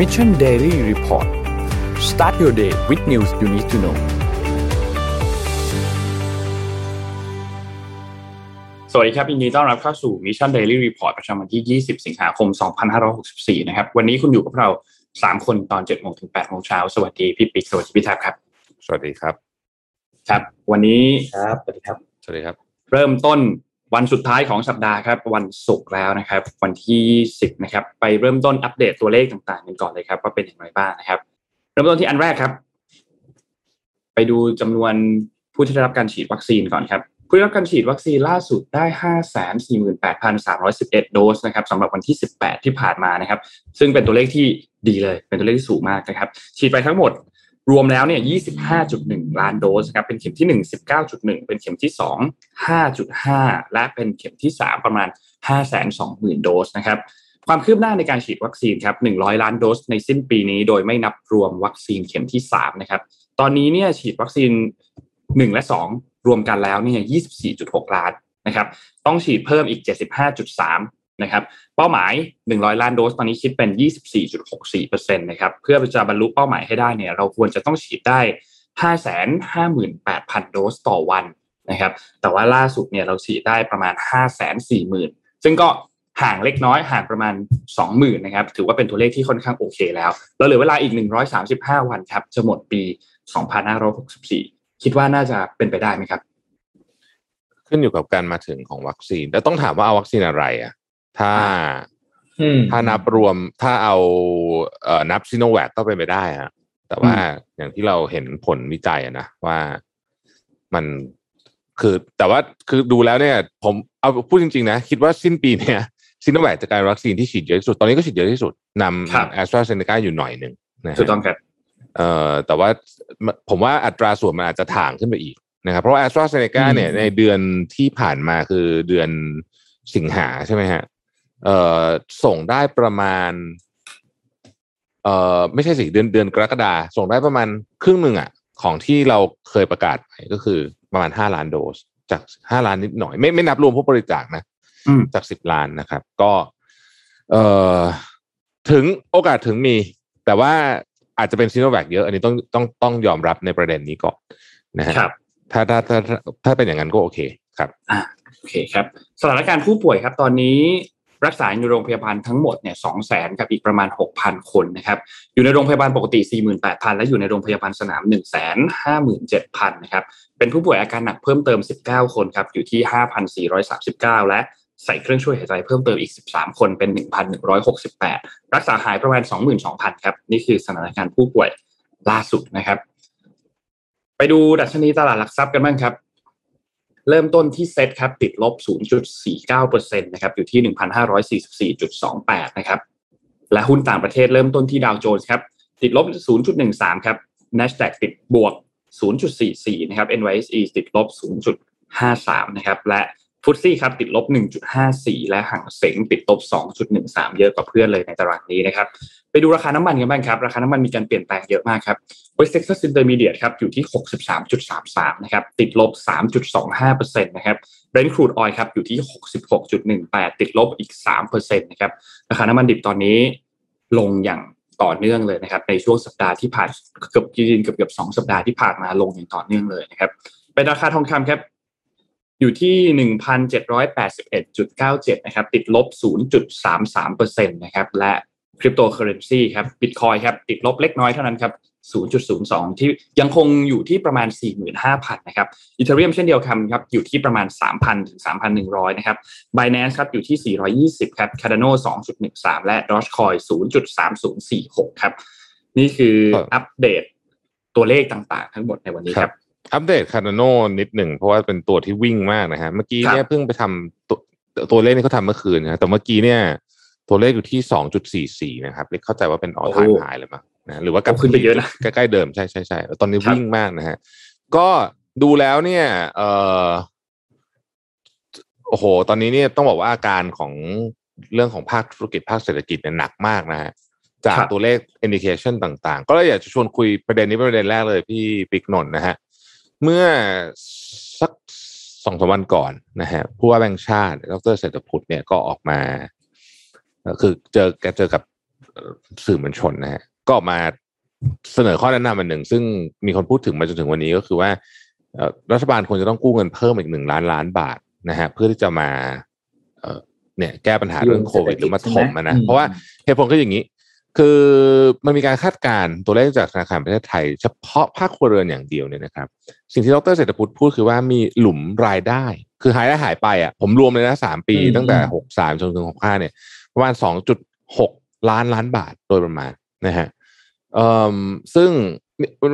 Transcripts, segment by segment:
Mission Daily Report start your day with news you need to know สวัสดีครับยินดีต้อนรับเข้าสู่ Mission Daily Report ประจำวันที่ 20 สิงหาคม 2564 นะครับ วันนี้คุณอยู่กับเรา 3 คนตอน7โมงถึง8โมงเช้า สวัสดีพี่ปิ๊กสวัสดีพี่แท็บครับ สวัสดีครับ ครับ วันนี้ครับ สวัสดีครับ สวัสดีครับ เริ่มต้น วันสุดท้ายของสัปดาห์ครับ วันศุกร์แล้วนะครับ วันที่10นะครับ ไปเริ่มต้นอัปเดตตัวเลขต่างๆกันก่อนเลยครับ ว่าเป็นอย่างไรบ้างนะครับ เริ่มต้นที่อันแรกครับ ไปดูจำนวนผู้ที่ได้รับการฉีดวัคซีนก่อนครับ ผู้ได้รับการฉีดวัคซีนล่าสุดได้ 548,311 โดสนะครับสำหรับวันที่ 18 ที่ผ่านมานะครับ ซึ่งเป็นตัวเลขที่ดีเลย เป็นตัวเลขที่สูงมากนะครับ ฉีดไปทั้งหมด รวมแล้วเนี่ย 25.1 ล้านโดสครับ เป็นเข็มที่ 1 19.1 เป็นเข็มที่ 2 5.5 และเป็นเข็มที่ 3 ประมาณ 520,000 โดสนะครับ ความคืบหน้าในการฉีดวัคซีนครับ 100 ล้านโดสในสิ้นปีนี้ โดยไม่นับรวมวัคซีนเข็มที่ 3 นะครับ ตอนนี้เนี่ยฉีดวัคซีน 1 และ 2 รวมกันแล้วเนี่ย 24.6 ล้านนะครับ ต้องฉีดเพิ่มอีก 75.3 นะครับเป้าหมาย 100 ล้านโดสตอนนี้คิดเป็น 24.64%นะครับเพื่อจะบรรลุเป้าหมายให้ได้เนี่ยเราควรจะต้องฉีดได้ 558,000 โดสต่อวันนะครับแต่ว่าล่าสุดเนี่ยเราฉีดได้ประมาณ 540,000 ซึ่งก็ห่างเล็กน้อยห่างประมาณ 20,000นะครับถือว่าเป็นตัวเลขที่ค่อนข้างโอเคแล้วเราเหลือเวลาอีก 135 วันครับจะหมดปี 2564 คิดว่าน่าจะเป็นไปได้ไหมครับ ขึ้นอยู่กับการมาถึงของวัคซีนแต่ต้องถามว่าเอาวัคซีนอะไรอะ ถ้าอืมถ้านับรวมถ้าเอาเอ่อนับซิโนแวคก็เป็นไปได้ฮะแต่ว่าอย่างที่เราเห็นผลวิจัยอะนะว่ามันคือแต่ว่าคือดูแล้วเนี่ย ผมเอาพูดจริงๆนะ คิดว่าสิ้นปีเนี่ยซิโนแวคจะกลายเป็นวัคซีนที่ฉีดเยอะที่สุด ตอนนี้ก็ฉีดเยอะที่สุดนครับำแอสตราเซเนกาอยู่หน่อยหนึ่งนะฮะถูกต้องครับเอ่อแต่ว่าผมว่าอัตราส่วนมันอาจจะถ่างขึ้นไปอีกนะครับเพราะแอสตราเซเนกาเนี่ยอืมในเดือนที่ผ่านมาคือเดือนสิงหาใช่ไหมฮะ เอ่อส่งได้ประมาณ เอ่อไม่ใช่สิเดือนเดือนกรกฎาส่งได้ประมาณครึ่งหนึ่งอะของที่เราเคยประกาศไปก็คือประมาณห้าล้านโดส จากห้าล้านนิดหน่อย ไม่ไม่นับรวมผู้บริจาคนะอืมจากสิบล้านนะครับ ก็ เอ่อถึงโอกาสถึงมี แต่ว่าอาจจะเป็นซีโนแวคเยอะ อันนี้ต้องต้องต้องยอมรับในประเด็นนี้ก่อนนะฮะครับถ้าถ้าถ้าถ้าถ้าเป็นอย่างนั้นก็โอเคครับอ่าโอเคครับ สถานการณ์ผู้ป่วยครับ ตอนนี้ รักษาอยู่โรงพยาบาลทั้งหมดเนี่ยสองแสนกับอีกประมาณ 6,000 คนนะครับ อยู่ในโรงพยาบาลปกติ 48,000 และอยู่ในโรงพยาบาลสนาม 157,000 นะครับ เป็นผู้ป่วยอาการหนักเพิ่มเติม 19 คนครับ อยู่ที่ 5,439 และใส่เครื่องช่วยหายใจเพิ่มเติมอีก 13 คนเป็น 1,168 รักษาหายประมาณ 22,000 ครับ นี่คือสถานการณ์ผู้ป่วยล่าสุดนะครับ ไปดูดัชนีตลาดหลักทรัพย์กันบ้างครับ เริ่มต้นที่เซ็ตครับติดลบ 0.49%นะครับอยู่ที่ 1,544.28 นะครับและหุ้นต่างประเทศเริ่มต้นที่ดาวโจนส์ครับติดลบ 0.13 ครับ NASDAQ ติดบวก 0.44 นะครับ NYSE ติดลบ 0.53 นะครับและ ฟุตซี่ครับติดลบ 1.54 และห่างเสงติดลบ 2.13 เยอะกว่าเพื่อนเลยในตารางนี้นะครับ ไปดูราคาน้ำมันกันบ้างครับ ราคาน้ำมันมีการเปลี่ยนแปลงเยอะมากครับ West Texas Intermediate ครับอยู่ที่ 63.33 นะครับ ติดลบ 3.25%นะครับ Brent crude oil ครับอยู่ที่ 66.18 ติดลบอีก 3%นะครับ ราคาน้ำมันดิบตอนนี้ลงอย่างต่อเนื่องเลยนะครับ ในช่วงสัปดาห์ที่ผ่านเกือบจริงๆเกือบเกือบสองสัปดาห์ที่ผ่านมาลงอย่างต่อเนื่องเลยนะครับเป็นราคาทองคำครับ อยู่ที่ 1,781.97 นะครับ ติดลบ 0.33%นะครับ และคริปโตเคอร์เรนซีครับบิตคอยน์ครับ ติดลบเล็กน้อยเท่านั้นครับ 0.02 ที่ยังคงอยู่ที่ประมาณ 45,000 นะครับอีเธอเรียมเช่นเดียวกันครับ อยู่ที่ประมาณ 3,000 ถึง 3,100 นะครับ Binance ครับ อยู่ที่ 420 ครับ Cardano 2.13 และ Dogecoin 0.3046 ครับ นี่คือครับอัปเดตตัวเลขต่างๆ ทั้งหมดในวันนี้ครับ อัปเดตคาร์ดาโนนิดหนึ่งเพราะว่าเป็นตัวที่วิ่งมากนะฮะเมื่อกี้เนี่ยครับเพิ่งไปทำตัวตัวเลขนี่เขาทำเมื่อคืนนะแต่เมื่อกี้เนี่ย ตัวเลขอยู่ที่สองจุดสี่สี่นะครับเล็กเข้าใจว่าเป็นออท i ม e ไฮเลยมั้งนะหรือว่ากลับโอ้ขึ้นไปเยอะนะใกล้ๆเดิมใช่ใช่ใช่ตอนนี้ครับวิ่งมากนะฮะก็ดูแล้วเนี่ย เออโอ้โห ตอนนี้เนี่ยต้องบอกว่าอาการของเรื่องของภาคธุรกิจภาคเศรษฐกิจเนี่ยหนักมากนะฮะจากครับตัวเลข indication ต่างๆ ก็เลยอยากจะชวนคุยประเด็นนี้เป็นประเด็นแรกเลยพี่ปิ๊กนนท์นะฮะ เมื่อสักสองสามวันก่อนนะฮะผู้ว่าแบงค์ชาติ ดรเศรษฐพุทธเนี่ยก็ออกมาเอ่อคือเจอแกเจอกับสื่อมวลชนนะฮะก็ออกมาเสนอข้อแนะนำอันหนึ่ง ซึ่งมีคนพูดถึงมาจนถึงวันนี้ก็คือว่าเอ่อรัฐบาลควรจะต้องกู้เงินเพิ่มอีกหนึ่งล้านล้านบาทนะฮะเพื่อที่จะมาเอ่อเนี่ยแก้ปัญหาเรื่องโควิดหรือมาถมอะนะอืมเพราะว่าเหตุผลก็อย่างนี้ คือมันมีการคาดการณ์ตัวเลขจากธนาคารประเทศไทย เฉพาะภาคครัวเรือนอย่างเดียวเนี่ยนะครับ สิ่งที่ดรเศรษฐพุทธพูดคือว่ามีหลุมรายได้ คือหายได้หายไปอะผมรวมเลยนะสามปีอืมตั้งแต่อืมหกสามจนถึงหกห้าเนี่ยประมาณสองจุดหกล้านล้านบาทโดยประมาณนะฮะเอ่อซึ่ง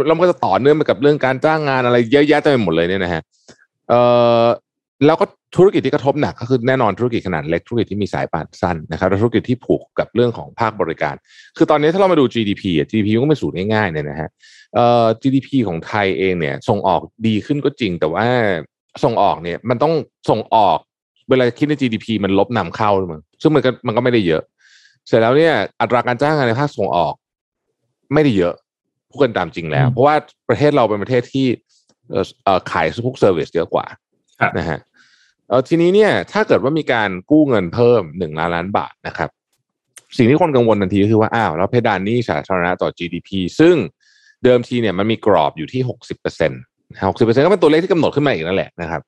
เราก็จะต่อเนื่องไปกับเรื่องการจ้างงานอะไรเยอะแยะเต็มไปหมดเลยเนี่ยนะฮะเอ่อแล้วก็ ธุรกิจที่กระทบหนักก็คือแน่นอนธุรกิจขนาดเล็กธุรกิจที่มีสายป่านสั้นนะครับและธุรกิจที่ผูกกับเรื่องของภาคบริการ คือตอนนี้ถ้าเรามาดู GDP อะ GDP ก็ไม่สูตรง่ายๆเนี่ยนะฮะเอ่อ GDP ของไทยเองเนี่ย ส่งออกดีขึ้นก็จริง แต่ว่าส่งออกเนี่ยมันต้องส่งออกเวลาคิดใน GDP มันลบนำเข้าด้วยมั้งซึ่งมันก็มันก็ไม่ได้เยอะ เสร็จแล้วเนี่ยอัตราการจ้างงานในภาคส่งออก ไม่ได้เยอะพูดกันตามจริงแล้วอืมเพราะว่าประเทศเราเป็นประเทศที่เอ่อเอ่อขายพวกเซอร์วิสเยอะกว่าครับนะฮะ เออทีนี้เนี่ยถ้าเกิดว่ามีการกู้เงินเพิ่มหนึ่งล้านล้านบาทนะครับ สิ่งที่คนกังวลทันทีก็คือว่าอ้าวแล้วเพดานหนี้สาธารณะต่อ GDP ซึ่งเดิมทีเนี่ยมันมีกรอบอยู่ที่หกสิบเปอร์เซ็นต์หกสิบเปอร์เซ็นต์ก็เป็นตัวเลขที่กำหนดขึ้นมาอีกนั่นแหละนะครับ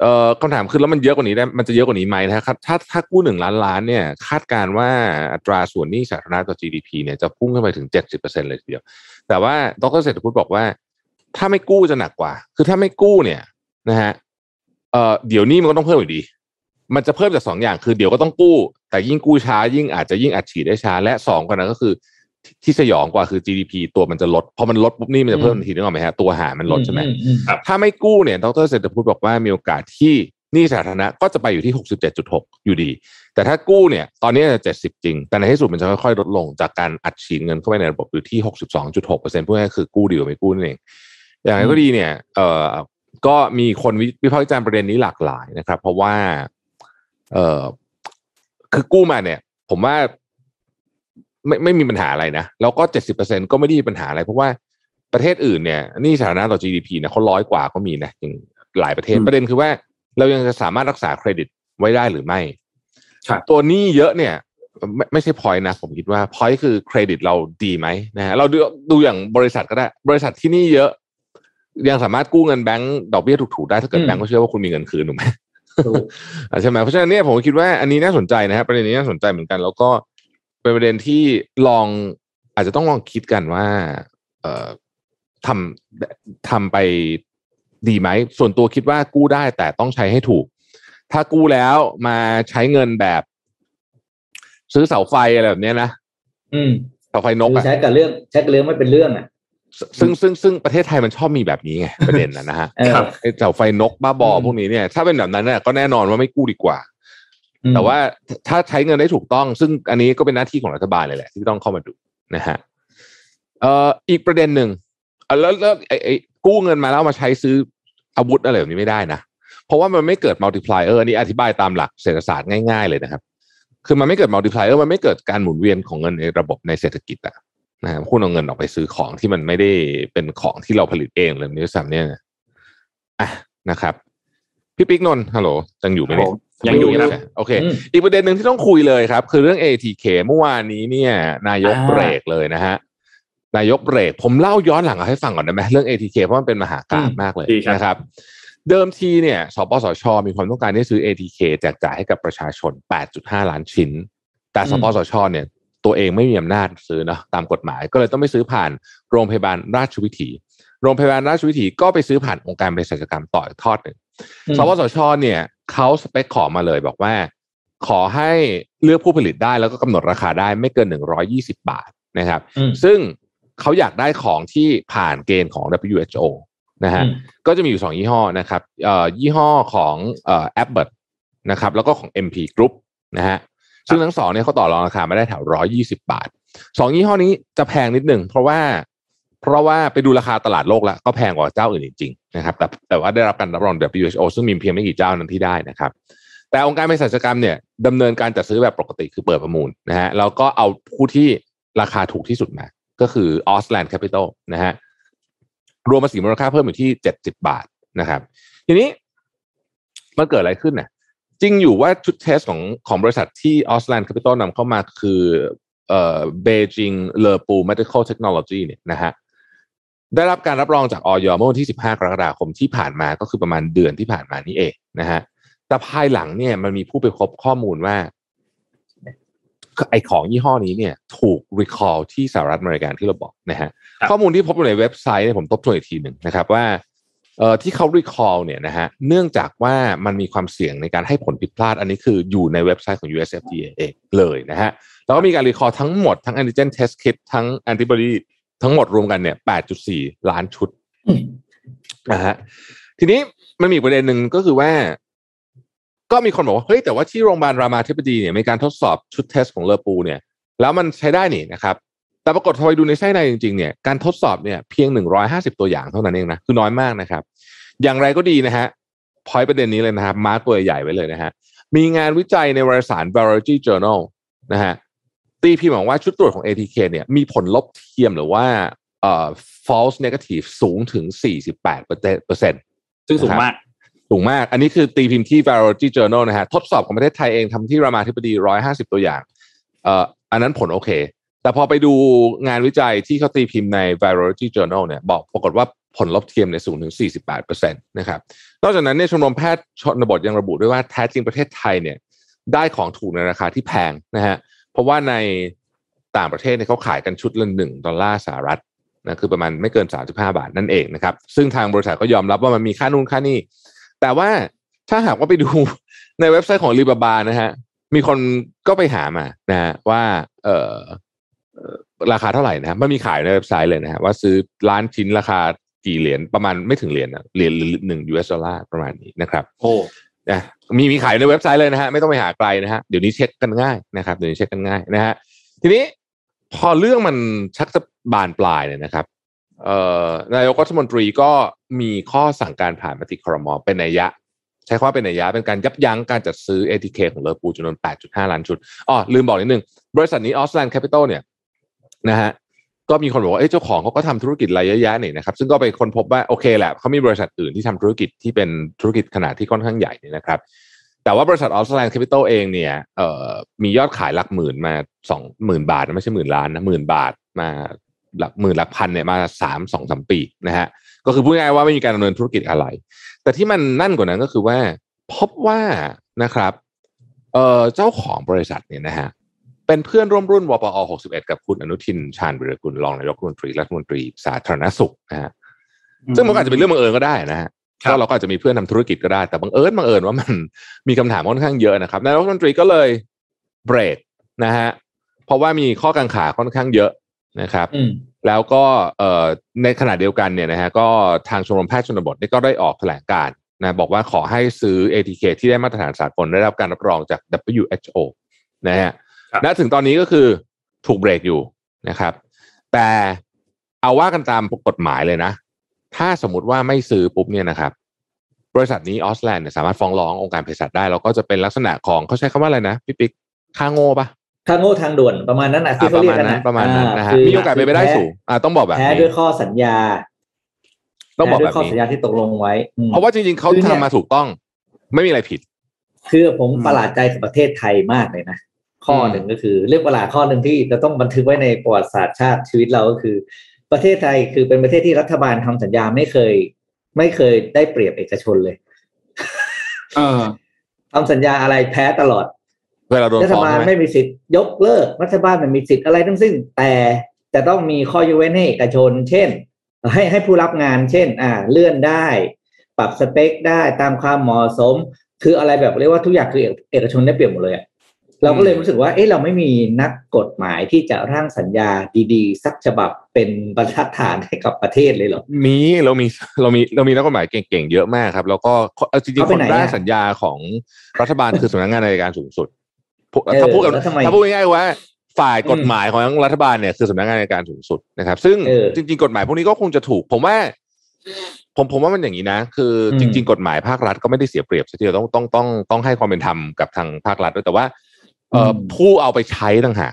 เอ่อคำถามคือแล้วมันเยอะกว่านี้ได้มันจะเยอะกว่านี้ไหมนะครับถ้าถ้ากู้หนึ่งล้านล้านเนี่ยคาดการณ์ว่าอัตราส่วนหนี้สาธารณะต่อ GDP เนี่ยจะพุ่งขึ้นไปถึงเจ็ดสิบเปอร์เซ็นเลยทีเดียว แต่ว่าดรเศรษฐพุทธบอกว่า ถ้าไม่กู้จะหนักกว่า คือถ้าไม่กู้เนี่ยนะฮะ เอ่อเดี๋ยวหนี้มันก็ต้องเพิ่มอยู่ดี มันจะเพิ่มจากสองอย่างคือเดี๋ยวก็ต้องกู้ แต่ยิ่งกู้ช้า ยิ่งอาจจะยิ่งอัดฉีดได้ช้า และสองกว่านั้นก็คือ ที่สยองกว่าคือ GDP ตัวมันจะลดพอมันลดปุ๊บหนี่มันจะเพิ่มทันทีนึกออกไหมฮะตัวหารมันลดใช่ไหมอือืมถ้าไม่กู้เนี่ยดรเศรษฐพุทธบอกว่ามีโอกาสที่หนี้สาธารณะก็จะไปอยู่ที่ 67.6 อยู่ดี แต่ถ้ากู้เนี่ย ตอนนี้จะ 70 จริง แต่ในที่สุดมันจะค่อยๆ ลดลงจากการอัดฉีดเงินเข้าไปในระบบอยู่ที่ 62.6เปอร์เซ็นต์พวกนี้คือกู้ดีกว่าไม่กู้นั่นเอง อย่างไรก็ดีเนี่ย เอ่อ ก็มีคนวิวิพากษ์วิจารณ์ประเด็นนี้หลากหลายนะครับ เพราะว่าเอ่อคือกู้มาเนี่ย ผมว่าไม่ไม่มีปัญหาอะไรนะแล้วก็เจ็ดสิบเปอร์เซ็นก็ไม่ได้มีปัญหาอะไร เพราะว่าประเทศอื่นเนี่ยหนี่สาธารณะต่อ GDP เนี่ยเขาร้อยกว่าก็มีนะอย่างหลายประเทศอืมประเด็นคือว่า เรายังจะสามารถรักษาเครดิตไว้ได้หรือไม่ครับตัวหนี้เยอะเนี่ยไม่ไม่ใช่พอยนะผมคิดว่าพอยคือเครดิตเราดีไหมนะฮะเราดูดูอย่างบริษัทก็ได้ บริษัทที่หนี่เยอะ ยังสามารถกู้เงินแบงก์ดอกเบี้ยถูกๆได้ถ้าเกิดอืมแบงก์ก็เชื่อว่าคุณมีเงินคืนถูกไหมถูกอะใช่ไหมเพราะฉะนั้นเนี่ยผมคิดว่าอันนี้น่าสนใจนะครับประเด็นนี้น่าสนใจเหมือนกัน แล้วก็เป็นประเด็นที่ลองอาจจะต้องลองคิดกันว่า เอ่อทำทำไปดีไหม ส่วนตัวคิดว่ากู้ได้แต่ต้องใช้ให้ถูก ถ้ากู้แล้วมาใช้เงินแบบ ซื้อเสาไฟอะไรแบบเนี้ยนะอืมเสาไฟนกคืออะใช้กับเรื่องใช้กับเรื่องไม่เป็นเรื่องอะ ซึ่งซึ่งซึ่งประเทศไทยมันชอบมีแบบนี้ไงประเด็นนะนะฮะเออครับไอ้เสาไฟนกบ้าบออืมพวกนี้เนี่ยถ้าเป็นแบบนั้นเนี่ยก็แน่นอนว่าไม่กู้ดีกว่าอืมแต่ว่าถ้าใช้เงินได้ถูกต้อง ซึ่งอันนี้ก็เป็นหน้าที่ของรัฐบาลเลยแหละ ที่ต้องเข้ามาดูนะฮะเอ่ออีกประเด็นหนึ่งเอ่อแล้วแล้วไอ้ไอ้กู้เงินมาแล้วเอามาใช้ซื้ออาวุธอะไรแบบนี้ไม่ได้นะเพราะว่ามันไม่เกิด multiplier อันนี้อธิบายตามหลักเศรษฐศาสตร์ง่ายๆเลยนะครับ คือมันไม่เกิด multiplier มันไม่เกิดการหมุนเวียนของเงินในระบบในเศรษฐกิจอะ นะครับคุณเอาเงินออกไปซื้อของที่มันไม่ได้เป็นของที่เราผลิตเองเลยนี่ซ้ำเนี่ยอะนะครับพี่ปิ๊กนนท์ฮัลโหลยังอยู่ไหมเนี่ยยังอยู่ครับโอเคอืมอีกประเด็นหนึ่งที่ต้องคุยเลยครับ คือเรื่อง ATK เมื่อวานนี้เนี่ย นายกอ่าเบรกเลยนะฮะนายกเบรก ผมเล่าย้อนหลังให้ฟังก่อนได้ไหมเรื่อง ATK เพราะมันเป็นมหากาพย์มากเลยดีครับนะครับ เดิมทีเนี่ยสปสช มีความต้องการที่ซื้อ ATK แจกจ่ายให้กับประชาชน 8.5 ล้านชิ้น แต่สปสช เนี่ย ตัวเองไม่มีอำนาจซื้อนะตามกฎหมาย ก็เลยต้องไปซื้อผ่านโรงพยาบาลราชวิถี โรงพยาบาลราชวิถีก็ไปซื้อผ่านองค์การเภสัชกรรมต่ออีกทอดหนึ่งอืมสปสชเนี่ยเขาสเปคขอมาเลยบอกว่า ขอให้เลือกผู้ผลิตได้แล้วก็กำหนดราคาได้ไม่เกิน120บาทนะครับอืมซึ่งเขาอยากได้ของที่ผ่านเกณฑ์ของ WHO นะฮะอืมก็จะมีอยู่สองยี่ห้อนะครับเอ่อยี่ห้อของเอ่อ Abbott นะครับแล้วก็ของ MP Group นะฮะ ซึ่งทั้งสองเนี่ยเขาต่อรองราคาไมาได้แถวร้อยี่สิบาทสองยี่ห้อนี้จะแพงนิดหนึ่งเพราะว่า เพราะว่าไปดูราคาตลาดโลกแล้วก็แพงกว่าเจ้าอื่นจริงๆนะครับแต่แต่ว่าได้รับการรับรอง WHO ซึ่งมีเพียงไม่กี่เจ้านั้นที่ได้นะครับ แต่องค์การเภสัชกรรมเนี่ยดำเนินการจัดซื้อแบบปกติคือเปิดประมูลนะฮะแล้วก็เอาผู้ที่ราคาถูกที่สุดมา ก็คือ Ausland Capital นะฮะรวมภาษีมูลค่าเพิ่มอยู่ที่เจ็ดสิบาทนะครับ ทีนี้มันเกิดอะไรขึ้นเนี่ย จริงอยู่ว่าชุดเทสของของบริษัทที่ Ausland Capital นำเข้ามาคือเอ่อ Beijing l e p u Medical Technology เนี่ยนะฮะได้รับการรับรองจากออยเมื่อวันที่ 15 กรกฎาคมที่ผ่านมาก็คือประมาณเดือนที่ผ่านมานี่เองนะฮะแต่ภายหลังเนี่ยมันมีผู้ไปพบข้อมูลว่าไอของยี่ห้อนี้เนี่ยถูก recall ที่สหรัฐอเมริกาที่เราบอกนะฮะครับข้อมูลที่พบอยู่ในเว็บไซต์เนี่ยผมทบทวนอีกทีหนึ่งนะครับว่าเอ่อ ที่เขา recall เนี่ยนะฮะเนื่องจากว่ามันมีความเสี่ยงในการให้ผลผิดพลาด อันนี้คืออยู่ในเว็บไซต์ของ US FDA เองเลยนะฮะแล้วก็มีการ recall ทั้งหมดทั้ง antigen test kit ทั้ง antibody ทั้งหมดรวมกันเนี่ย8.4 ล้านชุดนะฮะทีนี้มันมีประเด็นหนึ่งก็คือว่า ก็มีคนบอกว่าเฮ้ยแต่ว่าที่โรงพยาบาลรามาธิบดีเนี่ยมีการทดสอบชุดเทสของเลอปูเนี่ย แล้วมันใช้ได้นี่นะครับ แต่ปรากฏพอไปดูในไส้ในจริงๆเนี่ยการทดสอบเนี่ยเพียงหนึ่งร้อยห้าสิบตัวอย่างเท่านั้นเองนะคือน้อยมากนะครับ อย่างไรก็ดีนะฮะพอยประเด็นนี้เลยนะครับมาร์กตัวใหญ่ไว้เลยนะฮะมีงานวิจัยในวารสาร Virology Journal นะฮะตีพิมพ์บอกว่าชุดตรวจของ ATK เนี่ยมีผลลบเทียมหรือว่าเอ่อ false negative สูงถึง 48เปอร์เซ็นต์ซึ่งสูงมาก สูงมาก อันนี้คือตีพิมพ์ที่ Virology Journal นะฮะทดสอบของประเทศไทยเองทำที่รามาธิบดี 150 ตัวอย่างเอ่ออันนั้นผลโอเค แต่พอไปดูงานวิจัยที่เขาตีพิมพ์ใน Virology Journal เนี่ยบอกปรากฏว่าผลลบเทียมเนี่ยสูงถึง 48%นะครับ นอกจากนั้นเนี่ยชมรมแพทย์ชนบทยังระบุด้วยว่าแท้จริงประเทศไทยเนี่ยได้ของถูกในราคาที่แพงนะฮะ เพราะว่าในต่างประเทศเนี่ยเขาขายกันชุดละหนึ่งดอลลาร์สหรัฐนะคือประมาณไม่เกิน 35 บาทนั่นเองนะครับ ซึ่งทางบริษัทก็ยอมรับว่ามันมีค่านู่นค่านี่ แต่ว่าถ้าหากว่าไปดูในเว็บไซต์ของลีบาบานะฮะ มีคนก็ไปหามานะฮะว่าเออเอ่อ ราคาเท่าไหร่นะฮะมันมีขายในเว็บไซต์เลยนะฮะว่าซื้อล้านชิ้นราคากี่เหรียญประมาณไม่ถึงเหรียญนะเหรียญหนึ่ง US ดอลลาร์ประมาณนี้นะครับโอ้นะมีมีขายในเว็บไซต์เลยนะฮะไม่ต้องไปหาไกลนะฮะเดี๋ยวนี้เช็คกันง่ายนะครับเดี๋ยวนี้เช็คกันง่ายนะฮะทีนี้พอเรื่องมันชักจะบานปลายเนี่ยนะครับเอ่อนายกรัฐมนตรีก็มีข้อสั่งการผ่านมติครมเป็นนัยยะ ใช้คำว่าเป็นนัยยะเป็นการยับยั้งการจัดซื้อ ATK ของเล่อปู๋จำนวน 8.5 ล้านชุดอ๋อลืมบอกนิดนึง บริษัทนี้ออสแลนด์แคปิตอลเนี่ย นะฮะก็มีคนบอกว่าเอ้เจ้าของเขาก็ทำธุรกิจเยอะแยะนี่นะครับซึ่งก็ไปค้นพบว่าโอเคแหละเขามีบริษัทอื่นที่ทำธุรกิจที่เป็นธุรกิจขนาดที่ค่อนข้างใหญ่เนี่ยนะครับ แต่ว่าบริษัทออสแลนด์แคปิตอลเองเนี่ยเอ่อมียอดขายหลักหมื่นมาสองหมื่นบาทไม่ใช่หมื่นล้านนะหมื่นบาทมาหลักหมื่นหลักพันเนี่ยมาสามสองสามปีนะฮะก็คือพูดง่ายๆว่าไม่มีการดำเนินธุรกิจอะไร แต่ที่มันนั่นกว่านั้นก็คือว่าพบว่านะครับเอ่อเจ้าของบริษัทเนี่ยนะฮะ เป็นเพื่อนร่วมรุ่นวปอ61 กับคุณอนุทินชาญวิรกุลรองนายกรัฐมนตรีรัฐมนตรีสาธารณสุขนะฮะซึ่งมันก็อาจจะเป็นเรื่องบังเอิญก็ได้นะฮะครับก็เราก็อาจจะมีเพื่อนทำธุรกิจก็ได้แต่บังเอิญบังเอิญว่ามันมีคำถามค่อนข้างเยอะนะครับนายกรัฐมนตรีก็เลยเบรกนะฮะเพราะว่ามีข้อกังขาค่อนข้างเยอะนะครับอืมแล้วก็เอ่อในขณะเดียวกันเนี่ยนะฮะก็ทางชมรมแพทย์ชนบทนี่ก็ได้ออกแถลงการณ์นะบอกว่าขอให้ซื้อ ATK ที่ได้มาตรฐานสากลได้รับการรับรองจาก WHO นะฮะครับ ณถึงตอนนี้ก็คือถูกเบรกอยู่นะครับ แต่เอาว่ากันตามกฎหมายเลยนะ ถ้าสมมติว่าไม่ซื้อปุ๊บเนี่ยนะครับ บริษัทนี้ออสแลนด์เนี่ยสามารถฟ้องร้ององค์การเภสัชได้แล้วก็จะเป็นลักษณะของเขาใช้คำว่าอะไรนะพี่ปิ๊กค่าโง่ปะทางโง่ทางด่วนประมาณนั้นนะอะที่ปเขาระเรียมากณกันนั้นนะประมาณนั้นนะฮะคืมีโอกาสเป็นไปได้แพ้สูงอ่าต้องบอกแบบแพ้นี้ด้วยข้อสัญญา ต้องบอกแพ้ด้แบวยบข้อนี้สัญญาที่ตกลงไว้อืมเพราะว่าจริงๆเขาคือเนี่ยทำมาถูกต้อง ไม่มีอะไรผิด คือผมอืมประหลาดใจกับประเทศไทยมากเลยนะ ข้อหนึ่งก็คือ เรื่องประหลาดข้อหนึ่งที่จะต้องบันทึกไว้ในประวัติศาสตร์ชาติชีวิตเราก็คือ ประเทศไทยคือเป็นประเทศที่รัฐบาลทำสัญญาไม่เคย ไม่เคยได้เปรียบเอกชนเลยเออทำสัญญาอะไรแพ้ตลอดเวลาโดนรัฐฟ้องบาลใช่ไหมไม่มีสิทธิ์ยกเลิกรัฐบาลไม่มีสิทธิ์อะไรทั้งสิ้น แต่จะต้องมีข้อยกเว้นให้เอกชน เช่น ให้ให้ผู้รับงาน เช่น อ่า เลื่อนได้ ปรับสเปคได้ตามความเหมาะสม คืออะไรแบบเรียกว่าทุกอย่างคือเอกเอกชนได้เปรียบหมดเลยอะ เราก็เลยรู้สึกว่า เอ๊ะเราไม่มีนักกฎหมายที่จะร่างสัญญาดีๆ สักฉบับเป็นบรรทัดฐานให้กับประเทศเลยเหรอ มีเรามีเรามีเรามีนักกฎหมายเก่งๆเยอะมากครับ แล้วก็เอาจริงเขาๆไปคนไหนร่างอะสัญญาของรัฐบาลคือสำนักงานอัยการสูงสุดพูดเออถ้าพูดกับแล้วทำไมถ้าพูดง่ายๆว่าฝ่ายกฎหมายของรัฐบาลเนี่ยคือสำนักงานอัยการสูงสุดนะครับ ซึ่งเออจริง ๆ กฎหมายพวกนี้ก็คงจะถูก ผมว่าผมผมว่ามันอย่างนี้นะ คืออมจริง ๆ กฎหมายภาครัฐก็ไม่ได้เสียเปรียบซะทีเดียวต้องต้องต้องต้องให้ความเป็นธรรมกับทางภาครัฐด้วยแต่ว่าเอ่ออม ผู้เอาไปใช้ต่างหาก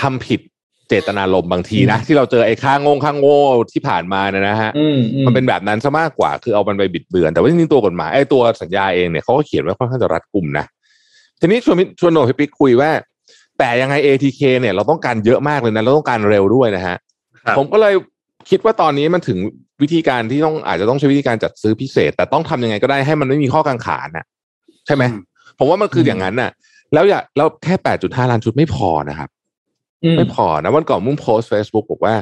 ทำผิดเจตนารมณ์บางทีนะอืมที่เราเจอไอ้ค่างงค่างโง่ที่ผ่านมาเนี่ยนะฮะอืมอืมมันเป็นแบบนั้นซะมากกว่าคือเอามันไปบิดเบือน แต่ว่าจริงๆตัวกฎหมายไอ้ตัวสัญญาเองเนี่ยเขาก็เขียนไว้ค่อนข้างจะรัดกุมนะทีนี้ชวนพี่ชวนโหนงพี่ปิ๊กคุยว่า แต่ยังไง ATK เนี่ยเราต้องการเยอะมากเลยนะเราต้องการเร็วด้วยนะฮะครับผมก็เลยคิดว่าตอนนี้มันถึงวิธีการที่ต้องอาจจะต้องใช้วิธีการจัดซื้อพิเศษ แต่ต้องทำยังไงก็ได้ให้มันไม่มีข้อกังขาน่ะ ใช่ไหมอืมผมว่ามันคืออย่างนั้นน่ะ แล้วอย่าแล้วแค่แปดจุดห้าล้านชุดไม่พอนะครับอืมไม่พอนะวันก่อนมุ่งโพสต์ Facebook บอกว่า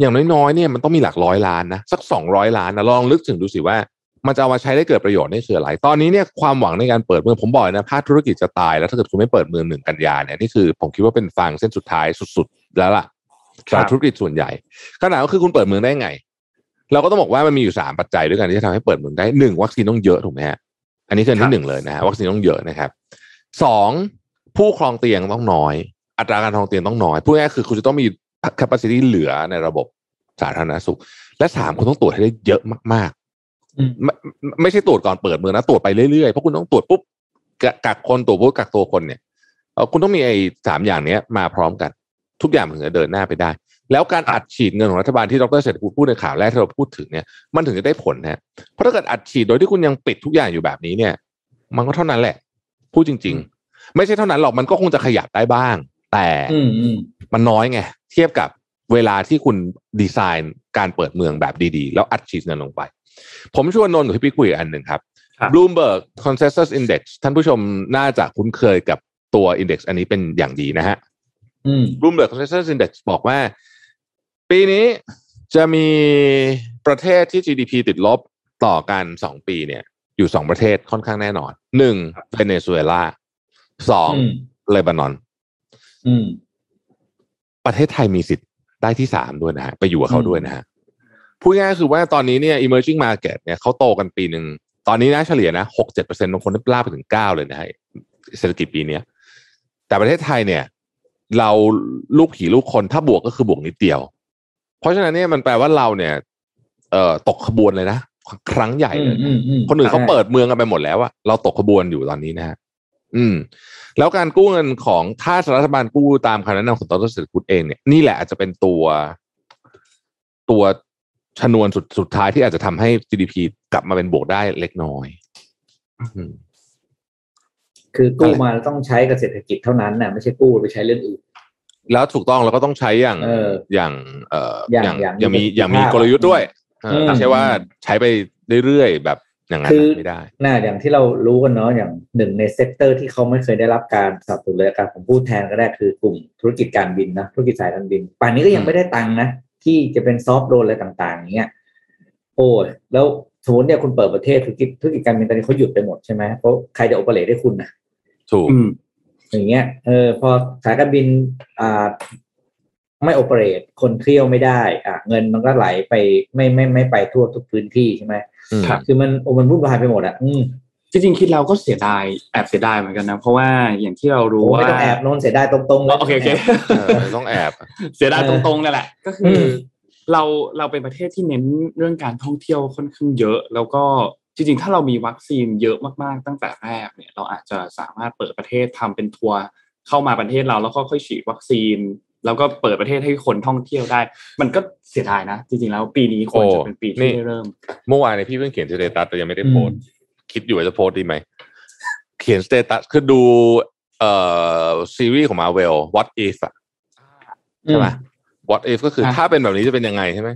อย่างน้อยๆเนี่ยมันต้องมีหลักร้อยล้านนะสักสองร้อยล้านนะลองนึกถึงดูสิว่า มันจะเอามาใช้ได้เกิดประโยชน์นี่คืออะไรตอนนี้เนี่ยความหวังในการเปิดเมืองผมบอกเลยนะภาคธุรกิจจะตายแล้วถ้าเกิดคุณไม่เปิดเมืองหนึ่งกันยาเนี่ยนี่คือผมคิดว่าเป็นฟางเส้นสุดท้ายสุดๆ แล้วล่ะครัสำหบรับธุรกิจส่วนใหญ่ขนาดก็คือคุณเปิดเมืองได้ไง เราก็ต้องบอกว่ามันมีอยู่สามปัจจัยด้วยกันที่จะทำให้เปิดเมืองได้หนึ่งวัคซีนต้องเยอะถูกไหมฮะอันนี้คืออันครัที่บหนึ่งเลยนะฮะวัคซีนต้องเยอะนะครับสอง ผู้ครองเตียงต้องน้อย อัตราการครองเตียงต้องน้อยพูดง่ายๆคือคุณจะต้องมี capacity เหลือในระบบสาธารณสุข และสามคุณต้องตรวจให้ได้เยอะมากอืมๆไม่ไม่ใช่ตรวจก่อนเปิดเมืองนะตรวจไปเรื่อยๆเพราะคุณต้องตรวจปุ๊บกะกักคนตรวจปุ๊บกักตัวคนเนี่ยเอ่อคุณต้องมีไอ้สามอย่างเนี้ยมาพร้อมกัน ทุกอย่างมันถึงจะเดินหน้าไปได้ แล้วการอัดฉีดเงินของรัฐบาลที่ดรเศรษฐพูดพูดในข่าวแรกที่เราพูดถึงเนี่ยมันถึงจะได้ผลนะเพราะถ้าเกิดอัดฉีดโดยที่คุณยังปิดทุกอย่างอยู่แบบนี้เนี่ย มันก็เท่านั้นแหละ พูดจริง ๆ ไม่ใช่เท่านั้นหรอกมันก็คงจะขยับได้บ้าง แต่อืมอืมมันน้อยไงเทียบกับเวลาที่คุณดีไซน์การเปิดเมืองแบบดีๆ แล้วอัดฉีดเงินลงไป ผมชวนนนท์กับพี่ปิ๊กคุยอีกอันหนึ่งครับครับ Bloomberg Consensus Index ท่านผู้ชมน่าจะคุ้นเคยกับตัว Index อันนี้เป็นอย่างดีนะฮะอืม Bloomberg Consensus Index บอกว่า ปีนี้จะมีประเทศที่ GDP ติดลบต่อกันสองปีเนี่ย อยู่สองประเทศค่อนข้างแน่นอนหนึ่งเวเนซุเอลา สองอืมเลบานอนอืมประเทศไทยมีสิทธิ์ได้ที่สามด้วยนะฮะไปอยู่กับเขาอืมด้วยนะฮะพูดง่ายๆคือว่าตอนนี้เนี่ย emerging market เนี่ยเขาโตกันปีหนึ่ง ตอนนี้นะเฉลี่ยนะหกเจ็ดเปอร์เซ็นต์บางคนได้ลากไปถึงเก้าเลยนะฮะเศรษฐกิจปีเนี้ย แต่ประเทศไทยเนี่ย เราลูกผีลูกคนถ้าบวกก็คือบวกนิดเดียว เพราะฉะนั้นเนี่ยมันแปลว่าเราเนี่ย เอ่อตกขบวนเลยนะ ครั้งใหญ่เลยอืมอืมคนอื่นเขาใช่เปิดเมืองกันไปหมดแล้วอะเราตกขบวนอยู่ตอนนี้นะฮะ อืม แล้วการกู้เงินของถ้ารัฐบาลกู้ตามคำแนะนำของดรเศรษฐกุลเองเนี่ยนี่แหละอาจจะเป็นตัวตัวชนวนสุดสุดท้ายที่อาจจะทำให้ GDP กลับมาเป็นบวกได้เล็กน้อยอืมคือกู้อะไรมาแล้วต้องใช้กับเศรษฐกิจเท่านั้นน่ะไม่ใช่กู้ไปใช้เรื่องอื่นแล้วถูกต้องเราก็ต้องใช้อย่างเอออย่างเอ่ออย่างอย่างอย่างอย่างมีมีอย่างมีประสิทธิภาพกลยุทธ์ด้วยเอออืมไม่ใช่ว่าใช้ไปเรื่อยๆแบบ อย่างนั้นคือไม่ได้น่าอย่างที่เรารู้กันเนาะอย่างหนึ่งใน sector ที่เขาไม่เคยได้รับการสนับสนุนเลยการผมพูดแทนก็ได้คือกลุ่มธุรกิจการบินนะธุรกิจสายการบินป่านนี้ก็ยังไม่ได้ตังค์นะที่จะเป็น soft loan อะไรต่าง ๆ อย่างเงี้ยโอ้ยแล้วสมมติเนี่ยคุณเปิดประเทศธุรกิจธุรกิจการบินตอนนี้เขาหยุดไปหมดใช่ไหมเพราะใครจะโอเปเรตให้คุณนะถูกอืมอย่างเงี้ยเออพอสายการบินอ่าไม่โอเปเรตคนเที่ยวไม่ได้ อะ เงินมันก็ไหลไปไม่ไม่ไม่ไปทั่วทุกพื้นที่ใช่ไหมอืม ครับคือมันโอ้มันวุ่นวายไปหมดอะอืมจริงๆคิดแล้วก็เสียดายแอบเสียดายเหมือนกันนะเพราะว่าอย่างที่เรารู้โอ้ว่าไม่ต้องแอบโนนเสียดายตรงๆเลยโอเคโอเคเออต้องแอบเสียดายเออตรงๆนั่นแหละ ก็คืออมเราเราเป็นประเทศที่เน้นเรื่องการท่องเที่ยวค่อนข้างเยอะ แล้วก็จริงๆ ถ้าเรามีวัคซีนเยอะมากๆ ตั้งแต่แรกเนี่ย เราอาจจะสามารถเปิดประเทศทำเป็นทัวร์เข้ามาประเทศเราแล้วก็ค่อยฉีดวัคซีน แล้วก็เปิดประเทศให้คนท่องเที่ยวได้ มันก็เสียดายนะ จริงๆแล้วปีนี้ควรจะเป็นปีนี่ที่ได้เริ่ม เมื่อวานเนี่ยพี่เพิ่งเขียน status แต่ยังไม่ได้โพสต์คิดอยู่ว่าจะโพสต์ดีไหม เขียน status คือดูเอ่อซีรีส์ของ Marvel What If อะใช่ไหม What If ก็คือครับถ้าเป็นแบบนี้จะเป็นยังไงใช่ไหม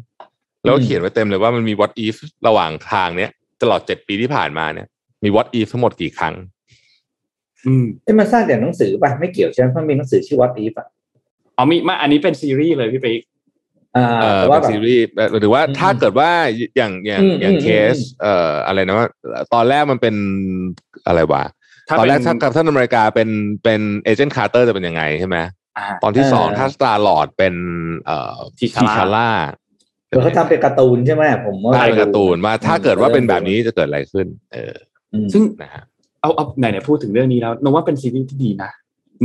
แล้วก็เขียนไว้เต็มเลยว่ามันมี What If ระหว่างทางเนี้ยตลอดเจ็ดปีที่ผ่านมาเนี่ย มี What If ทั้งหมดกี่ครั้ง อืมที่มันสร้างจากหนังสือป่ะ ไม่เกี่ยวใช่ไหมเพราะมีหนังสือชื่อ What If อะ อ๋อมีมาอันนี้เป็นซีรีส์เลยพี่ปิ๊กอ่าเอ่อแต่เป็ว่านแบบซีรีส์หรือว่าอืมถ้าเกิดว่าอย่างอย่างอืมอย่างอืมเคส เอ่ออะไรนะว่าตอนแรกมันเป็นอะไรวะถ้าตอนแรกเป็นถ้ากับท่านอเมริกาเป็นเป็นเอเจนต์คาร์เตอร์จะเป็นยังไงใช่ไหมอ่าตอนที่เออสองถ้าสตาร์ลอร์ดเป็นเอ่อ T'Challa ชาร่าเดี๋ยวเขาทำเป็นการ์ตูนใช่ไหมผมว่าได้การ์ตูนว่าถ้าเกิดว่าเป็นแบบนี้อืมจะเกิดอะไรขึ้น เอออืมซึ่งนะฮะเอาเอาไหนไหนพูดถึงเรื่องนี้แล้วนนว่าเป็นซีรีส์ที่ดีนะ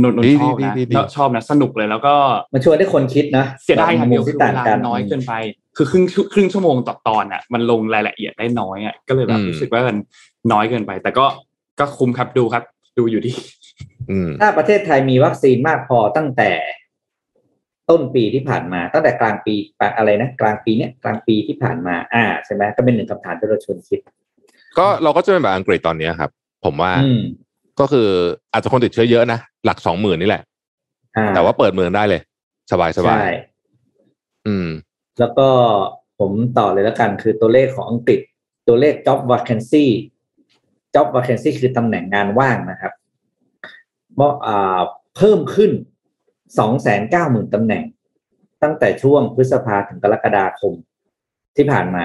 นนนนดีชอบดีนะดีดีชอบนะสนุกเลยแล้วก็มันชวนให้คนคิดนะ เสียดายอย่างเดียวมุมคือที่เวต่างลากันน้อยเกินไป คือครึ่งชั่วครึ่งชั่วโมงต่อตอนอะ มันลงรายละเอียดได้น้อยอะก็เลยแบบรู้สึกว่ามันน้อยเกินไป แต่ก็ก็คุ้มครับดูครับ ดูอยู่ดีอืมถ้าประเทศไทยมีวัคซีนมากพอตั้งแต่ต้นปีที่ผ่านมาตั้งแต่กลางปีอะไรนะกลางปีเนี้ยกลางปีที่ผ่านมา อ่าใช่ไหมก็เป็นหนึ่งคำถามที่เราชวนคิด ก็เราก็จะเป็นแบบอังกฤษตอนเนี้ยครับ ผมว่าอืม ก็คืออาจจะคนติดเชื้อเยอะนะ หลักสองหมื่นนี่แหละอ่าแต่ว่าเปิดเมืองได้เลย สบายสบายใช่อืม แล้วก็ผมต่อเลยแล้วกันคือตัวเลขของอังกฤษ ตัวเลข job vacancy job vacancy คือตำแหน่งงานว่างนะครับเมื่ออ่าเพิ่มขึ้นสองแสนเก้าหมื่นตำแหน่ง ตั้งแต่ช่วงพฤษภาถึงกรกฎาคมที่ผ่านมา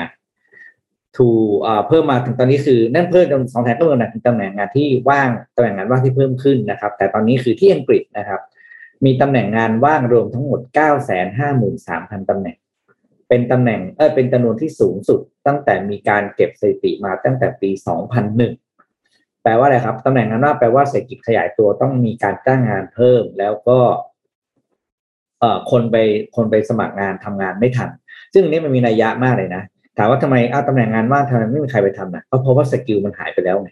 ถูอ่าเพิ่มมาถึงตอนนี้คือนั่นเพิ่มจนสองแสนเก้าหมื่นตำแหน่งงานที่ว่างตำแหน่งงานว่างที่เพิ่มขึ้นนะครับ แต่ตอนนี้คือที่อังกฤษนะครับ มีตำแหน่งงานว่างรวมทั้งหมดเก้าแสนห้าหมื่นสามพันตำแหน่ง เป็นตำแหน่งเออเป็นจำนวนที่สูงสุด ตั้งแต่มีการเก็บสถิติมาตั้งแต่ปี 2001 แปลว่าอะไรครับตำแหน่งนั้นว่าแปลว่าเศรษฐกิจขยายตัวต้องมีการจ้างงานเพิ่มแล้วก็เอ่อคนไปคนไปสมัครงานทำงานไม่ทัน ซึ่งนนี้มันมีนัยยะมากเลยนะ ถามว่าทำไมอ้าวตำแหน่งงานว่างทำไมไม่มีใครไปทำนะก็เพราะว่าสกิลมันหายไปแล้วไง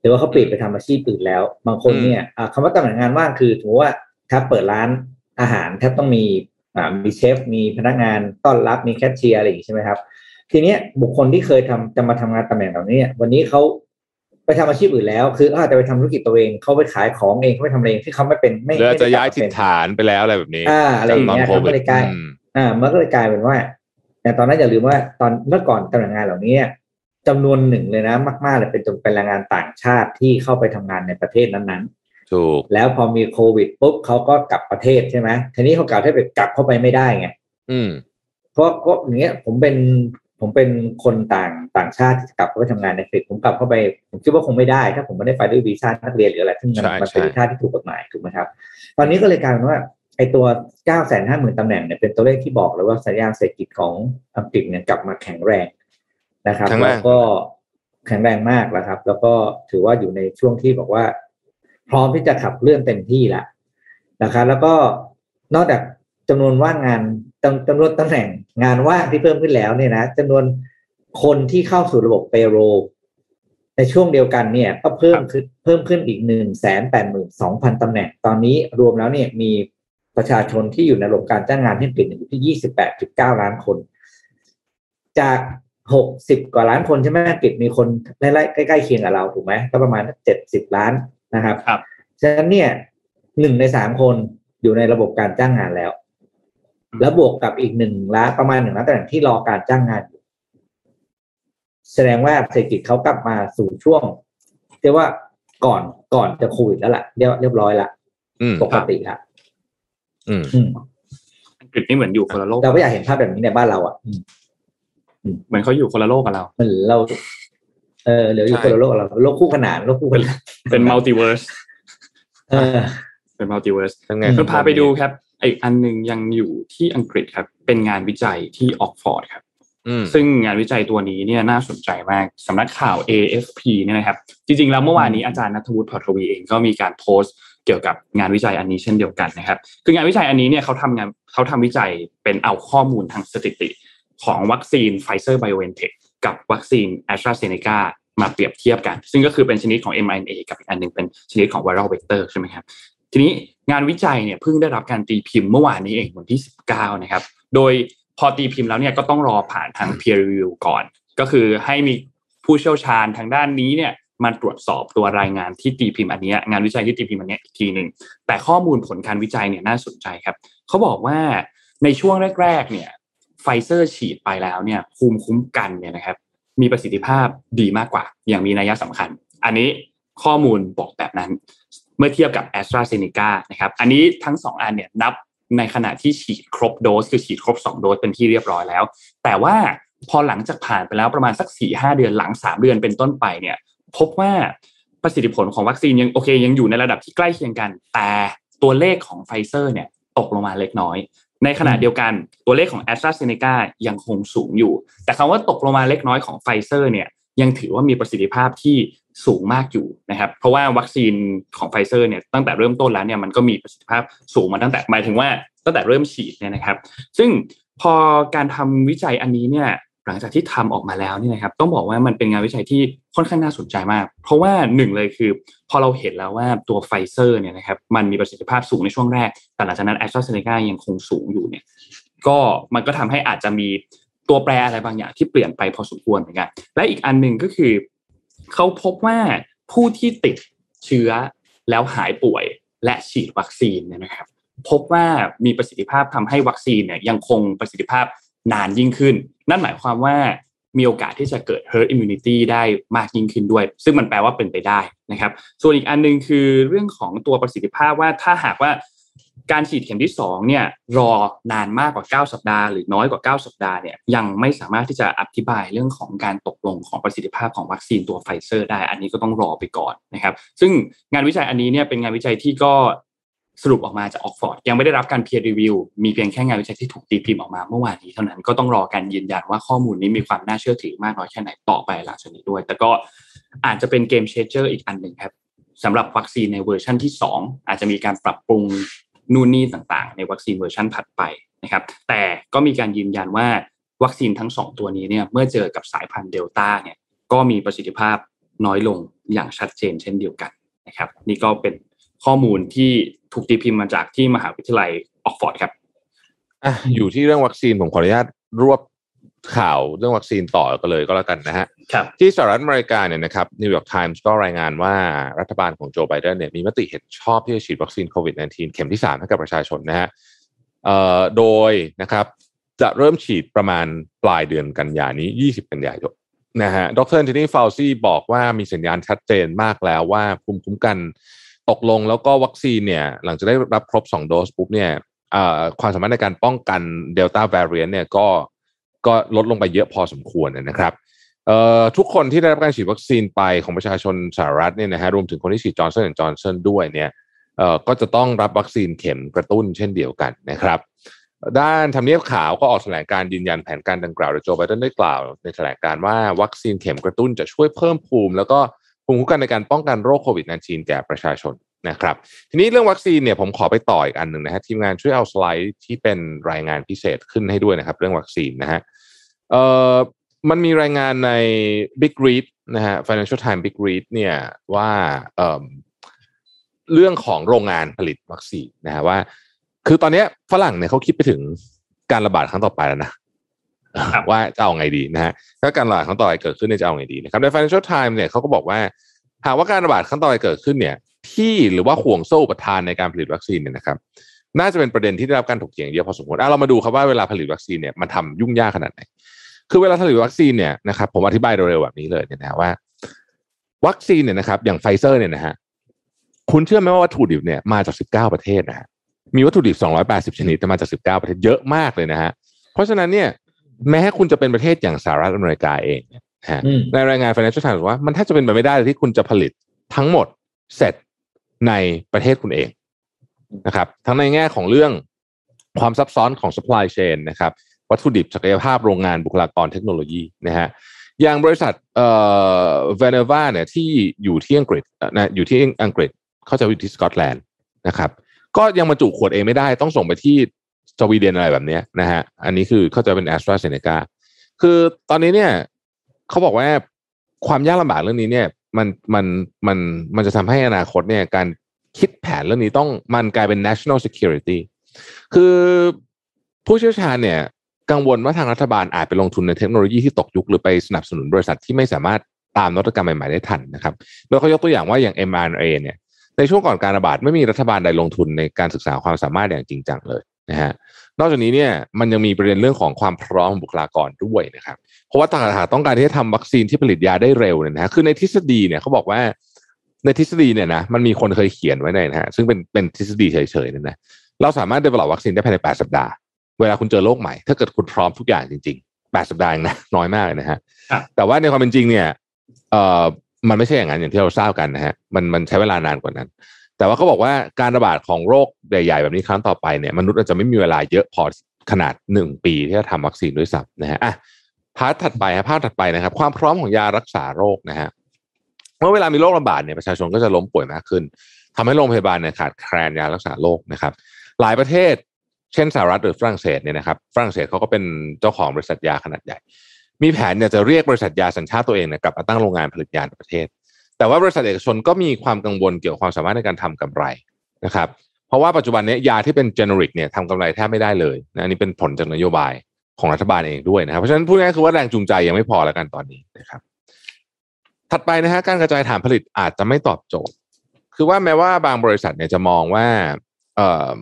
หรือว่าเขาเปลี่ยนไปทำอาชีพอื่นแล้ว บางคนเนี่ยอ่าคำว่าตำแหน่งงานว่างคือถือว่าถ้าเปิดร้านอาหารแทบต้องมีอ่ามีเชฟมีพนักงานต้อนรับมีแคชเชียร์อะไรอย่างนี้ใช่ไหมครับ ทีเนี้ยบุคคลที่เคยทำจะมาทำงานตำแหน่งเหล่านี้เนี่ยวันนี้เขาไปทำอาชีพอื่นแล้ว คือเขาอาจจะไปทำธุรกิจตัวเองเขาไปขายของเองเขาไปทำอะไรเองที่เขาไม่เป็นไม่หรืออาจจะไม่ได้ย้ายกลับถิ่นเป็นฐานไปแล้วอะไรแบบนี้อ่าอะไรอย่างเงี้ยจกตครับก็เลยกลายอืมอ่ามันก็เลยกลายเป็นว่า แต่ตอนนั้นอย่าลืมว่าตอนเมื่อก่อนตำแหน่งงานเหล่านี้เนี่ยจำนวนหนึ่งเลยนะ มากๆเลยเป็นจนเป็นแรงงานต่างชาติที่เข้าไปทำงานในประเทศนั้นถูกๆแล้วพอมีโควิดปุ๊บเขาก็กลับประเทศใช่ไหมทีนี้เขากลับให้ไปกลับเข้าไปไม่ได้ไงอืมเพราะเพราะอย่างเงี้ย ผมเป็นผมเป็นคนต่างต่างชาติที่กลับเข้าไปทำงานในอังกฤษผมกลับเข้าไปผมคิดว่าคงไม่ได้ ถ้าผมไม่ได้ไปด้วยวีซ่านักเรียนหรืออะไรซึ่งมันใช่มันเป็นใช่วีซ่าที่ถูกกฎหมายถูกไหมครับ ตอนนี้ก็เลยกลายเป็นว่า ไอ้ตัว 9 5 0 0 0 0ตำแหน่งเนี่ยเป็นตัวเลขที่บอกเลยว่าสัญญาณเศรษฐกิจของอังกฤษเนี่ยกลับมาแข็งแรงนะครับแข็งแรงแล้วก็แข็งแรงมากแล้วครับ แล้วก็ถือว่าอยู่ในช่วงที่บอกว่า พร้อมที่จะขับเลื่อนเต็มที่แล้วนะครับ แล้วก็นอกจากจำนวนว่างงานจำจำนวนตำแหน่งงานว่างที่เพิ่มขึ้นแล้วเนี่ยนะจำนวนคนที่เข้าสู่ระบบเปโรในช่วงเดียวกันเนี่ยก็เพิ่มขึ้นเพิ่มขึ้นอีกหนึ่งแสนแปดหมื่นสองพันตำแหน่ง ตอนนี้รวมแล้วเนี่ยมี ประชาชนที่อยู่ในระบบการจ้างงานที่อังกฤษอยู่ที่ยี่สิบแปดจุดเก้าล้านคน จากหกสิบกว่าล้านคนใช่ไหมอังกฤษมีคนไล่ๆใกล้ๆเคียงกับเราถูกไหมก็ประมาณเจ็ดสิบล้านนะครับครับฉะนั้นเนี่ยหนึ่งในสามคนอยู่ในระบบการจ้างงานแล้ว แล้วบวกกับอีกหนึ่งล้านประมาณหนึ่งล้านตำแหน่งที่รอการจ้างงานอยู่แสดงว่าเศรษฐกิจเขากลับมาสู่ช่วงเรียกว่าก่อนก่อนจะโควิดแล้วล่ะเรียบเรียบร้อยละอืมปกติละ อืมอืมอังกฤษนี่เหมือนอยู่คนละโลก เราก็อยากเห็นภาพแบบนี้ในบ้านเราอะอืมเหมือนเขาอยู่คนละโลกกับเรามันเรา เออเหลืออยู่ใช่คนละโลกกับเราโลกคู่ขนานโลกคู่ขนานเป็น multiverse เออเป็น multiverse ทั้งไงอืมคุณพาไปดูครับอีกอันหนึ่งยังอยู่ที่อังกฤษครับ เป็นงานวิจัยที่ออกซ์ฟอร์ดครับอืมซึ่งงานวิจัยตัวนี้เนี่ยน่าสนใจมากสำนักข่าว AFP เนี่ยนะครับ จริงๆ แล้วเมื่อวานนี้อาจารย์นัทวุฒิพอทวีเองก็มีการโพสต์ เกี่ยวกับงานวิจัยอันนี้เช่นเดียวกันนะครับ คืองานวิจัยอันนี้เนี่ยเขาทำงานเขาทำวิจัยเป็นเอาข้อมูลทางสถิติ ของวัคซีน Pfizer BioNTech กับวัคซีน AstraZeneca มาเปรียบเทียบกัน ซึ่งก็คือเป็นชนิดของ mRNA กับอีกอันหนึ่งเป็นชนิดของ viral vector ใช่ไหมครับทีนี้งานวิจัยเนี่ยเพิ่งได้รับการตีพิมพ์เมื่อวานนี้เองวันที่ 19 นะครับ โดยพอตีพิมพ์แล้วเนี่ยก็ต้องรอผ่านทาง peer review ก่อน ก็คือให้มีผู้เชี่ยวชาญทางด้านนี้เนี่ย มาตรวจสอบตัวรายงานที่ตีพิมพ์อันนี้งานวิจัยที่ตีพิมพ์อันเนี้ยอีกทีหนึ่งแต่ข้อมูลผลการวิจัยเนี่ยน่าสนใจครับเขาบอกว่าในช่วงแรกๆเนี่ยไฟเซอร์ฉีดไปแล้วเนี่ยภูมิคุ้มกันเนี่ยนะครับมีประสิทธิภาพดีมากกว่า อย่างมีนัยสำคัญ อันนี้ข้อมูลบอกแบบนั้น เมื่อเทียบกับ a s t r a z เซ e c a นะครับอันนี้ทั้ง 2 อันเนี่ยนับในขณะที่ฉีดครบโดสคือฉีดครบ 2 โดสเป็นที่เรียบร้อยแล้ว แต่ว่าพอหลังจากผ่านไปแล้วประมาณสัก4-5เดือนหลัง 3 เดือนเป็นต้นไปเนี่ย พบว่าประสิทธิผลของวัคซีนยังโอเค ยังอยู่ในระดับที่ใกล้เคียงกัน แต่ตัวเลขของไฟเซอร์เนี่ยตกลงมาเล็กน้อย ในขณะเดียวกันตัวเลขของ AstraZeneca ยังคงสูงอยู่ แต่คำว่าตกลงมาเล็กน้อยของไฟเซอร์เนี่ยยังถือว่ามีประสิทธิภาพที่สูงมากอยู่นะครับเพราะว่าวัคซีนของไฟเซอร์เนี่ยตั้งแต่เริ่มต้นแล้วเนี่ยมันก็มีประสิทธิภาพสูงมาตั้งแต่หมายถึงว่าตั้งแต่เริ่มฉีดเนี่ยนะครับ ซึ่งพอการทำวิจัยอันนี้เนี่ย หลังจากที่ทำออกมาแล้วนี่นะครับ ต้องบอกว่ามันเป็นงานวิจัยที่ค่อนข้างน่าสนใจมาก เพราะว่าหนึ่งเลยคือ พอเราเห็นแล้วว่าตัวไฟเซอร์เนี่ยนะครับมันมีประสิทธิภาพสูงในช่วงแรก แต่หลังจากนั้นแอสตราเซเนกายังคงสูงอยู่เนี่ยก็มันก็ทำให้อาจจะมีตัวแปรอะไรบางอย่างที่เปลี่ยนไปพอสมควรเหมือนกันและอีกอันหนึ่งก็คือเขาพบว่าผู้ที่ติดเชื้อแล้วหายป่วยและฉีดวัคซีนเนี่ยนะครับ พบว่ามีประสิทธิภาพทำให้วัคซีนเนี่ยยังคงประสิทธิภาพ นานยิ่งขึ้น นั่นหมายความว่ามีโอกาสที่จะเกิด herd immunity ได้มากยิ่งขึ้นด้วย ซึ่งมันแปลว่าเป็นไปได้นะครับ ส่วนอีกอันนึงคือเรื่องของตัวประสิทธิภาพว่าถ้าหากว่าการฉีดเข็มที่2เนี่ยรอนานมากกว่า 9 สัปดาห์หรือน้อยกว่า 9 สัปดาห์เนี่ยยังไม่สามารถที่จะอธิบายเรื่องของการตกลงของประสิทธิภาพของวัคซีนตัวไฟเซอร์ได้ อันนี้ก็ต้องรอไปก่อนนะครับ ซึ่งงานวิจัยอันนี้เนี่ยเป็นงานวิจัยที่ก็ สรุปออกมาจากอ็อกซ์ฟอร์ดยังไม่ได้รับการ peer review มีเพียงแค่งานวิจัยที่ถูกตีพิมพ์ออกมาเมื่อวานนี้เท่านั้นก็ต้องรอการยืนยันว่าข้อมูลนี้มีความน่าเชื่อถือมากน้อยแค่ไหนต่อไปหลังจากนี้ด้วย แต่ก็อาจจะเป็น game changer อีกอันหนึ่งครับสำหรับวัคซีนในเวอร์ชันที่ 2 อาจจะมีการปรับปรุงนู่นนี่ต่างๆ ในวัคซีนเวอร์ชันถัดไปนะครับแต่ก็มีการยืนยันว่าวัคซีนทั้ง 2 ตัวนี้เนี่ยเมื่อเจอกับสายพันธุ์เดลต้าเนี่ยก็มีประสิทธิภาพน้อยลงอย่างชัดเจนเช่นเดียวกันนะครับ นี่ก็เป็น ข้อมูลที่ถูกตีพิมพ์มาจากที่มหาวิทยาลัยอ็อกซ์ฟอร์ดครับอะอยู่ที่เรื่องวัคซีนผมขออนุญาตรวบข่าวเรื่องวัคซีนต่อกันเลยก็แล้วกันนะฮะครับที่สหรัฐอเมริกาเนี่ยนะครับนิวยอร์กไทมส์ก็รายงานว่ารัฐบาลของโจไบเดนเนี่ยมีมติเห็นชอบที่จะฉีดวัคซีนโควิด -19 เข็มที่ 3 ให้กับประชาชนนะฮะเอ่อโดยนะครับจะเริ่มฉีดประมาณปลายเดือนกันยานี้ 20 กันยายนนะฮะดร.แอนโทนี่ฟาวซี่บอกว่ามีสัญญาณชัดเจนมากแล้วว่าภูมิคุ้มกัน ตกลงแล้วก็วัคซีนเนี่ย หลังจากได้รับครบ 2 โดสปุ๊บเนี่ยความสามารถในการป้องกันเดลต้า variant เนี่ยก็ก็ลดลงไปเยอะพอสมควรนะครับทุกคนที่ได้รับการฉีดวัคซีนไปของประชาชนสหรัฐเนี่ยนะฮะรวมถึงคนที่ฉีดจอห์นสันและจอห์นสันด้วยเนี่ยก็จะต้องรับวัคซีนเข็มกระตุ้นเช่นเดียวกันนะครับด้านทำเนียบขาวก็ออกแถลงการยืนยันแผนการดังกล่าวโดยโจไบเดนได้กล่าว ในแถลงการว่าวัคซีนเข็มกระตุ้นจะช่วยเพิ่มภูมิ แล้วก็ ภูมิคุ้มกันในการป้องกันโรคโควิด -19 แก่ประชาชนนะครับ ทีนี้เรื่องวัคซีนเนี่ยผมขอไปต่ออีกอันหนึ่งนะฮะทีมงานช่วยเอาสไลด์ที่เป็นรายงานพิเศษขึ้นให้ด้วยนะครับ เรื่องวัคซีนนะฮะเอ่อมันมีรายงานใน Big Read นะฮะ Financial Times Big Read เนี่ยว่าเอ่อเรื่องของโรงงานผลิตวัคซีนนะฮะว่า คือตอนนี้ฝรั่งเนี่ยเขาคิดไปถึงการระบาดครั้งต่อไปแล้วนะ ว่าจะเอาไงดีนะฮะถ้าการระบาดครั้งต่อไปเกิดขึ้นเนี่ยจะเอาไงดีนะครับใน Financial Times เนี่ยเขาก็บอกว่าหากว่าการระบาดครั้งต่อไปเกิดขึ้นเนี่ย ที่หรือว่าห่วงโซ่ประทานในการผลิตวัคซีนเนี่ยนะครับ น่าจะเป็นประเด็นที่ได้รับการถกเถียงเยอะพอสมควรเรามาดูครับว่าเวลาผลิตวัคซีนเนี่ยมันทำยุ่งยากขนาดไหน คือเวลาผลิตวัคซีนเนี่ยนะครับผมอธิบายเร็วๆแบบนี้เลยเนี่ยนะว่า วัคซีนเนี่ยนะครับอย่างไฟเซอร์เนี่ยนะฮะคุณเชื่อไหมว่าวัตถุดิบเนี่ยมาจาก 19 ประเทศนะฮะมีวัตถุดิบ 280 ชนิดแต่มาจาก 19 ประเทศเยอะมากเลยนะฮะเพราะฉะนั้นเนี่ย แม้คุณจะเป็นประเทศอย่างสหรัฐอเมริกาเองนะฮะในรายงาน Financial Times ว่ามันแทบจะเป็นไปไม่ได้เลยที่คุณจะผลิตทั้งหมดเสร็จในประเทศคุณเองนะครับ ทั้งในแง่ของเรื่องความซับซ้อนของ supply chain นะครับ วัตถุดิบศักยภาพโรงงานบุคลากรเทคโนโลยีนะฮะอย่างบริษัทเอ่อเวเนวาเนี่ยที่อยู่ที่อังกฤษนะอยู่ที่อังกฤษเขาจะอยู่ที่สกอตแลนด์นะครับ ก็ยังบรรจุขวดเองไม่ได้ต้องส่งไปที่ สวีเดนอะไรแบบนี้นะฮะ อันนี้คือเข้าใจเป็นแอสตราเซเนกาคือตอนนี้เนี่ยเขาบอกว่าความยากลำบากเรื่องนี้เนี่ย มันมันมันมันจะทำให้อนาคตเนี่ยการคิดแผนเรื่องนี้ต้องมันกลายเป็น national security คือผู้เชี่ยวชาญเนี่ยกังวลว่าทางรัฐบาลอาจไปลงทุนในเทคโนโลยีที่ตกยุคหรือไปสนับสนุนบริษัทที่ไม่สามารถตามนวัตกรรมใหม่ ๆ ได้ทันนะครับ โดยเขายกตัวอย่างว่าอย่าง mRNA เนี่ยในช่วงก่อนการระบาดไม่มีรัฐบาลใดลงทุนในการศึกษาความสามารถอย่างจริงจังเลยนะฮะ นอกจากนี้เนี่ยมันยังมีประเด็นเรื่องของความพร้อมบุคลากรด้วยนะครับ เพราะว่าตลาดต้องการที่จะทำวัคซีนที่ผลิตยาได้เร็วเนี่ยนะคือในทฤษฎีเนี่ยเขาบอกว่าในทฤษฎีเนี่ยนะมันมีคนเคยเขียนไว้ในนะฮะซึ่งเป็นเป็นทฤษฎีเฉยๆเนี่ยนะเราสามารถ develop วัคซีนได้ภายใน8สัปดาห์ เวลาคุณเจอโรคใหม่ ถ้าเกิดคุณพร้อมทุกอย่างจริงๆ8สัปดาห์เองนะน้อยมากเลยนะฮะแต่ว่าในความเป็นจริงเนี่ยเอ่อมันไม่ใช่อย่างนั้นอย่างที่เราทราบกันนะฮะมันมันใช้เวลานานกว่านั้น แต่ว่าเขาบอกว่าการระบาดของโรคใหญ่ๆ แบบนี้ครั้งต่อไปเนี่ยมนุษย์อาจจะไม่มีเวลาเยอะพอขนาดหนึ่งปีที่จะทำวัคซีนด้วยซ้ำนะฮะอะ part ถัดไปครับภาพถัดไปนะครับ ความพร้อมของยารักษาโรคนะฮะเมื่อเวลามีโรคระบาดเนี่ยประชาชนก็จะล้มป่วยมากขึ้นทำให้โรงพยาบาลเนี่ยขาดแคลนยารักษาโรคนะครับ หลายประเทศ เช่นสหรัฐหรือฝรั่งเศสเนี่ยนะครับฝรั่งเศสเขาก็เป็นเจ้าของบริษัทยาขนาดใหญ่ มีแผนเนี่ยจะเรียกบริษัทยาสัญชาติตัวเองเนี่ยกลับมาตั้งโรงงานผลิตยาในประเทศ แต่ว่าบริษัทเอกชนก็มีความกังวลเกี่ยวกับความสามารถในการทำกำไรนะครับเพราะว่าปัจจุบันนี้ยาที่เป็นเจเนริกเนี่ยทำกำไรแทบไม่ได้เลยนะนนี้เป็นผลจากนโยบายของรัฐบาลเองด้วยนะครับเพราะฉะนั้นพูดง่ายคือว่าแรงจูงใจยังไม่พอแล้วกันตอนนี้นะครับ ถัดไปนะฮะการกระจายฐานผลิตอาจจะไม่ตอบโจทย์ คือว่าแม้ว่าบางบริษัทเนี่ยจะมองว่าเอ่อ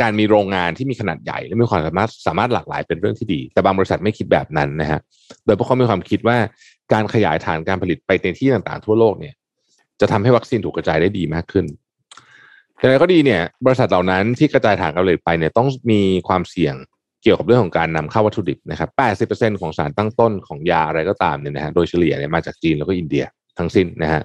การมีโรงงานที่มีขนาดใหญ่และมีความสามารถสามารถหลากหลายเป็นเรื่องที่ดี แต่บางบริษัทไม่คิดแบบนั้นนะฮะโดยพราะเขามีความคิดว่า การขยายฐานการผลิตไปในที่ต่างๆ ทั่วโลกเนี่ย จะทำให้วัคซีนถูกกระจายได้ดีมากขึ้นอย่างไรก็ดีเนี่ยบริษัทเหล่านั้นที่กระจายฐานการผลิตไปเนี่ยต้องมีความเสี่ยงเกี่ยวกับเรื่องของการนำเข้าวัตถุดิบนะครับ 80%ของสารตั้งต้นของยาอะไรก็ตามเนี่ยนะฮะโดยเฉลี่ยเนี่ยมาจากจีนแล้วก็อินเดียทั้งสิ้นนะฮะ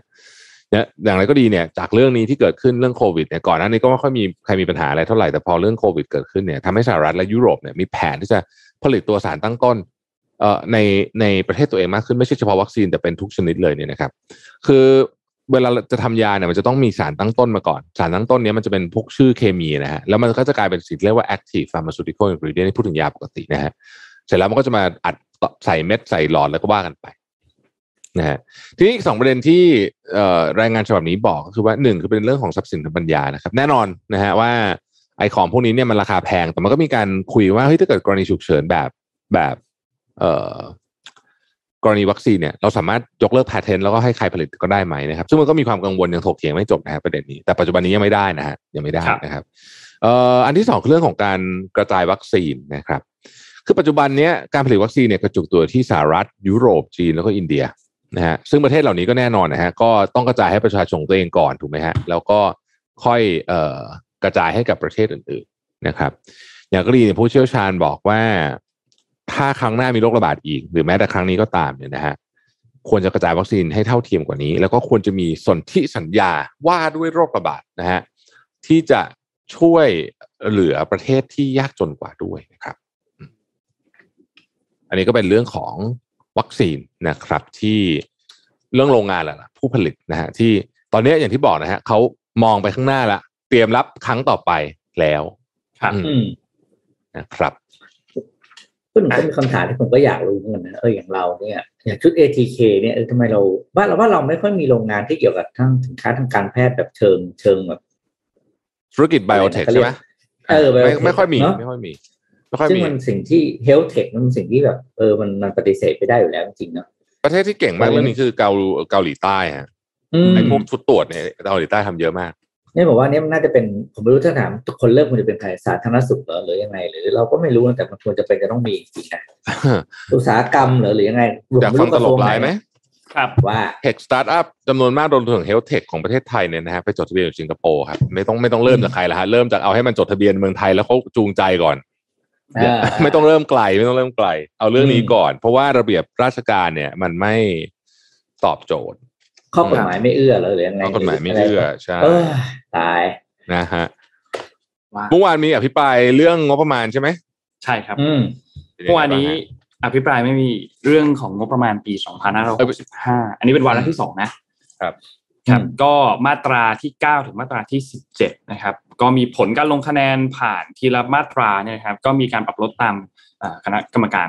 อย่างไรก็ดีเนี่ยจากเรื่องนี้ที่เกิดขึ้นเรื่องโควิดเนี่ยก่อนหน้านี้ก็ไม่ค่อยมีใครมีปัญหาอะไรเท่าไหร่แต่พอเรื่องโควิดเกิดขึ้นเนี่ยทำให้สหรัฐและยุโรปเนี่ยมีแผนที่จะผลิตตัวสารตั้งต้น ในในประเทศตัวเองมากขึ้นไม่ใช่เฉพาะวัคซีนแต่เป็นทุกชนิดเลยเนี่ยนะครับ คือเวลาจะทำยาเนี่ยมันจะต้องมีสารตั้งต้นมาก่อน สารตั้งต้นเนี้ยมันจะเป็นพวกชื่อเคมีนะฮะแล้วมันก็จะกลายเป็นสิ่งเรียกว่า active pharmaceutical ingredient ที่พูดถึงยาปกตินะฮะเสร็จแล้วมันก็จะมาอัดใส่เม็ดใส่หลอดแล้วก็ว่ากันไปนะฮะทีนี้สองประเด็นที่รายงานฉบับนี้บอกก็คือว่าหนึ่งคือเป็นเรื่องของทรัพย์สินทางปัญญานะครับ แน่นอนนะฮะว่าไอของพวกนี้เนี่ยมันราคาแพงแต่มันก็มีการคุยว่าเฮ้ยถ้าเกิดกรณีฉุกเฉินแบบแบบ กรณีวัคซีนเนี่ยเราสามารถยกเลิกแพทเทนแล้วก็ให้ใครผลิตก็ได้ไหมนะครับ ซึ่งมันก็มีความกังวลยังถกเถียงไม่จบนะฮะประเด็นนี้แต่ปัจจุบันนี้ยังไม่ได้นะฮะยังไม่ได้นะครับเอ่ออันที่สองคือเรื่องของการกระจายวัคซีนนะครับ คือปัจจุบันนี้การผลิตวัคซีนเนี่ยกระจุกตัวที่สหรัฐ ยุโรปจีนแล้วก็อินเดียนะฮะซึ่งประเทศเหล่านี้ก็แน่นอนนะฮะก็ต้องกระจายให้ประชาชนตัวเองก่อนถูกไหมฮะแล้วก็ค่อยเอ่อกระจายให้กับประเทศอื่น ๆนะครับ อย่างกรณีผู้เชี่ยวชาญบอกว่า ถ้าครั้งหน้ามีโรคระบาดอีก หรือแม้แต่ครั้งนี้ก็ตามเนี่ยนะฮะควรจะกระจายวัคซีนให้เท่าเทียมกว่านี้ แล้วก็ควรจะมีสนธิสัญญาว่าด้วยโรคระบาดนะฮะที่จะช่วยเหลือประเทศที่ยากจนกว่าด้วยนะครับ อันนี้ก็เป็นเรื่องของวัคซีนนะครับที่เรื่องโรงงานแหละผู้ผลิตนะฮะที่ตอนนี้อย่างที่บอกนะฮะเขามองไปข้างหน้าแล้วเตรียมรับครั้งต่อไปแล้วครับนะครับ ก็หนูก็มีคำถามที่ผมก็อยากรู้เหมือนกันนะเอออย่างเราเนี่ยอย่างชุด ATK เนี่ยเออทำไมเราบ้านเราว่าเราไม่ค่อยมีโรงงานที่เกี่ยวกับทั้งสินค้าทางการแพทย์แบบเชิงเชิงแบบธุรกิจไบโอเทคใช่ไหมเออไม่ biotech ไม่ค่อยมีเนอะไม่ค่อยมีไม่ค่อยซึ่งมีมันสิ่งที่เฮลท์เทคมันเป็นสิ่งที่แบบเออมันมันปฏิเสธไปได้อยู่แล้วจริงๆเนาะประเทศที่เก่งมากเรื่องนี้คือเกาเกาหลีใต้ฮะอืมไอ้พวกชุดตรวจเนี่ยเกาหลีใต้ทำเยอะมากเนี่ยบอกว่าเนี่ยมันน่าจะเป็นผมไม่รู้ถ้าถามทุกคนเริ่มควรจะเป็นใครสาธารณสุขเหรอหรือยังไง หรือเราก็ไม่รู้นะแต่มันควรจะเป็นจะต้องมีจริงๆนะอุตสาหกรรมเหรอหรือยังไงผมอยากไม่ฟังรู้ตกระลทรวกงไหนร้ายไหมครับว่าเทคสตาร์ทอัพจำนวนมากรวมถึงเฮลท์เทคของประเทศไทยเนี่ยนะฮะไปจดทะเบียนอยู่สิงคโปร์ครับไม่ต้องไม่ต้องเริ่มจากใครละฮะเริ่มจากเอาให้มันจดทะเบียนเมืองไทยแล้วเขาจูงใจก่อนอ่าไม่ต้องเริ่มไกลไม่ต้องเริ่มไกล เอาเรื่องนี้อืมก่อน เพราะว่าระเบียบราชการเนี่ย มันไม่ตอบโจทย์ ข้อกฎหมายไม่เอื้อเหรอหรือยังไงข้อกฎหมายไม่เอื้อใช่เออตายนะฮะว่าเมื่อวานมีอภิปรายเรื่องงบประมาณใช่ไหมใช่ครับอืมป็ยังไงเมื่อวานนี้บ้างฮะอภิปรายไม่มีเรื่องของงบประมาณปี 2565 อันนี้เป็นวาระที่สองนะครับ ครับอืมก็มาตราที่ 9 ถึงมาตราที่ 17 นะครับ ก็มีผลการลงคะแนนผ่านทีละมาตราเนี่ยนะครับ ก็มีการปรับลดตามเอ่อคณะกรรมการ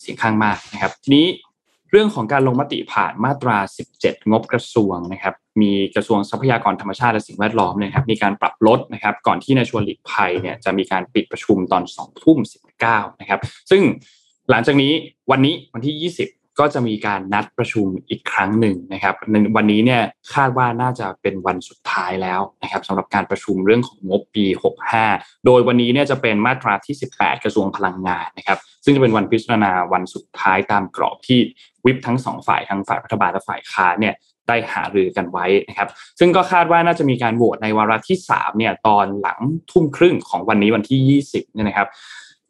เสียงข้างมากนะครับ ทีนี้ เรื่องของการลงมติผ่านมาตรา 17 งบกระทรวงนะครับมีกระทรวงทรัพยากรธรรมชาติและสิ่งแวดล้อมเนยครับมีการปรับลดนะครับก่อนที่นายชวนหลีกภัยเนี่ยจะมีการปิดประชุมตอน2ทุ่ม19นะครับซึ่งหลังจากนี้วันนี้วันที่ 20ก็จะมีการนัดประชุมอีกครั้งหนึ่งนะครับในวันนี้เนี่ยคาดว่าน่าจะเป็นวันสุดท้ายแล้วนะครับสำหรับการประชุมเรื่องของงบปี 65 โดยวันนี้เนี่ยจะเป็นมาตราที่ 18 กระทรวงพลังงานนะครับ ซึ่งจะเป็นวันพิจารณาวันสุดท้ายตามกรอบที่ วิปทั้งสองฝ่ายทั้งฝ่ายรัฐบาลและฝ่ายค้านเนี่ยได้หารือกันไว้นะครับ ซึ่งก็คาดว่าน่าจะมีการโหวตในวาระที่3เนี่ยตอนหลังทุ่มครึ่งของวันนี้วันที่ 20เนี่ยนะครับ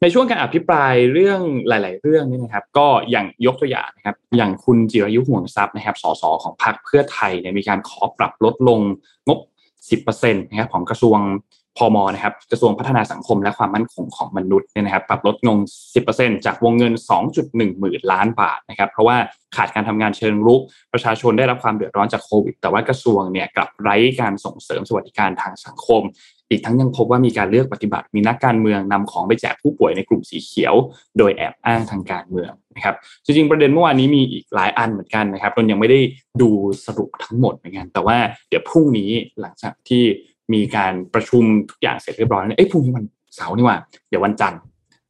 ในช่วงการอภิปรายเรื่องหลาย ๆ เรื่องนี่นะครับ ก็อย่างยกตัวอย่างนะครับ อย่างคุณจิรยุห่วงทรัพย์นะครับ สสของพรรคเพื่อไทยเนี่ยมีการขอปรับลดลงงบ 10%นะครับของกระทรวง พมนะครับกระทรวงพัฒนาสังคมและความมั่นคงของมนุษย์เนี่ยนะครับปรับลดลง 10%จากวงเงิน 2.1 หมื่นล้านบาทนะครับเพราะว่าขาดการทำงานเชิงรุก ประชาชนได้รับความเดือดร้อนจากโควิด แต่ว่ากระทรวงเนี่ยกลับไร้การส่งเสริมสวัสดิการทางสังคม อีกทั้งยังพบว่ามีการเลือกปฏิบัติมีนักการเมืองนำของไปแจกผู้ป่วยในกลุ่มสีเขียว โดยแอบอ้างทางการเมืองนะครับจริงๆประเด็นเมื่อวานนี้มีอีกหลายอันเหมือนกันนะครับนนยังไม่ได้ดูสรุปทั้งหมดเหมือนกันแต่ว่าเดี๋ยวพรุ่งนี้หลังจากที่ มีการประชุมทุกอย่างเสร็จเรียบร้อยแล้วเนี่ยเอ้ยพรุ่งนี้วันเสาร์นี่ว่า เดี๋ยววันจันทร์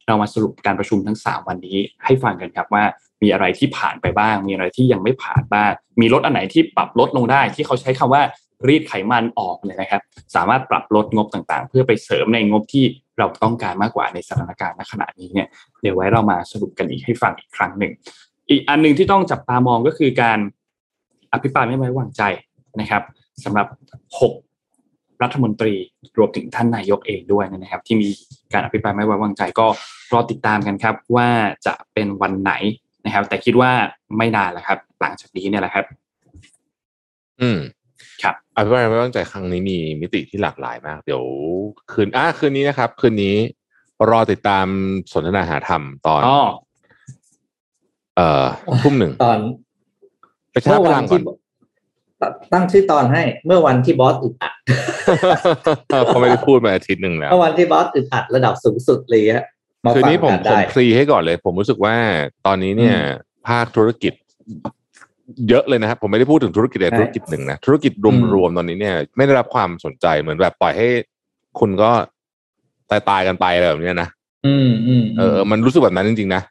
เรามาสรุปการประชุมทั้ง 3 วันนี้ให้ฟังกันครับว่ามีอะไรที่ผ่านไปบ้าง มีอะไรที่ยังไม่ผ่านบ้าง มีลดอันไหนที่ปรับลดลงได้ ที่เขาใช้คำว่ารีดไขมันออกเนี่ยนะครับ สามารถปรับลดงบต่างๆ เพื่อไปเสริมในงบที่เราต้องการมากกว่าในสถานการณ์ณขณะนี้เนี่ยเดี๋ยวไว้เรามาสรุปกันอีกให้ฟังอีกครั้งหนึ่ง อีกอันหนึ่งที่ต้องจับตามองก็คือการอภิปรายไม่ไว้วางใจนะครับสำหรับ 6 รัฐมนตรีรวมถึงท่านนายกเองด้วยนะครับ ที่มีการอภิปรายไม่ไว้วางใจก็รอติดตามกันครับ ว่าจะเป็นวันไหนนะครับ แต่คิดว่าไม่นานแล้วครับ หลังจากนี้เนี่ยแหละครับ อืมครับอภิปรายไม่ไว้วางใจครั้งนี้มีมิติที่หลากหลายมาก เดี๋ยวคืนอะคืนนี้นะครับ คืนนี้รอติดตามสนทนาหาธรรมตอนอ๋อเอ่อทุ่มหนึ่งตอนไปชาเมื่อร์จพวัลันงก่อที่น ตั้งชื่อตอนให้เมื่อวันที่บอสอึดอัดเขาไม่ได้พูดมาอาทิตย์หนึ่งแล้วเมื่อวันที่บอสอึดอัดระดับสูงสุดเลยฮะมาคืนฟังนี้ผมกันผมได้คลีให้ก่อนเลย ผมรู้สึกว่าตอนนี้เนี่ย ภาคธุรกิจเยอะเลยนะครับ ผมไม่ได้พูดถึงธุรกิจใดธุรกิจหนึ่งนะธุรกิจรวมๆตอนนี้เนี่ย ไม่ได้รับความสนใจเหมือนแบบปล่อยให้คุณก็ตายตายๆกันไปอะไรแบบเนี้ยนะอืมอืมเออ มันรู้สึกแบบนั้นจริงๆนะ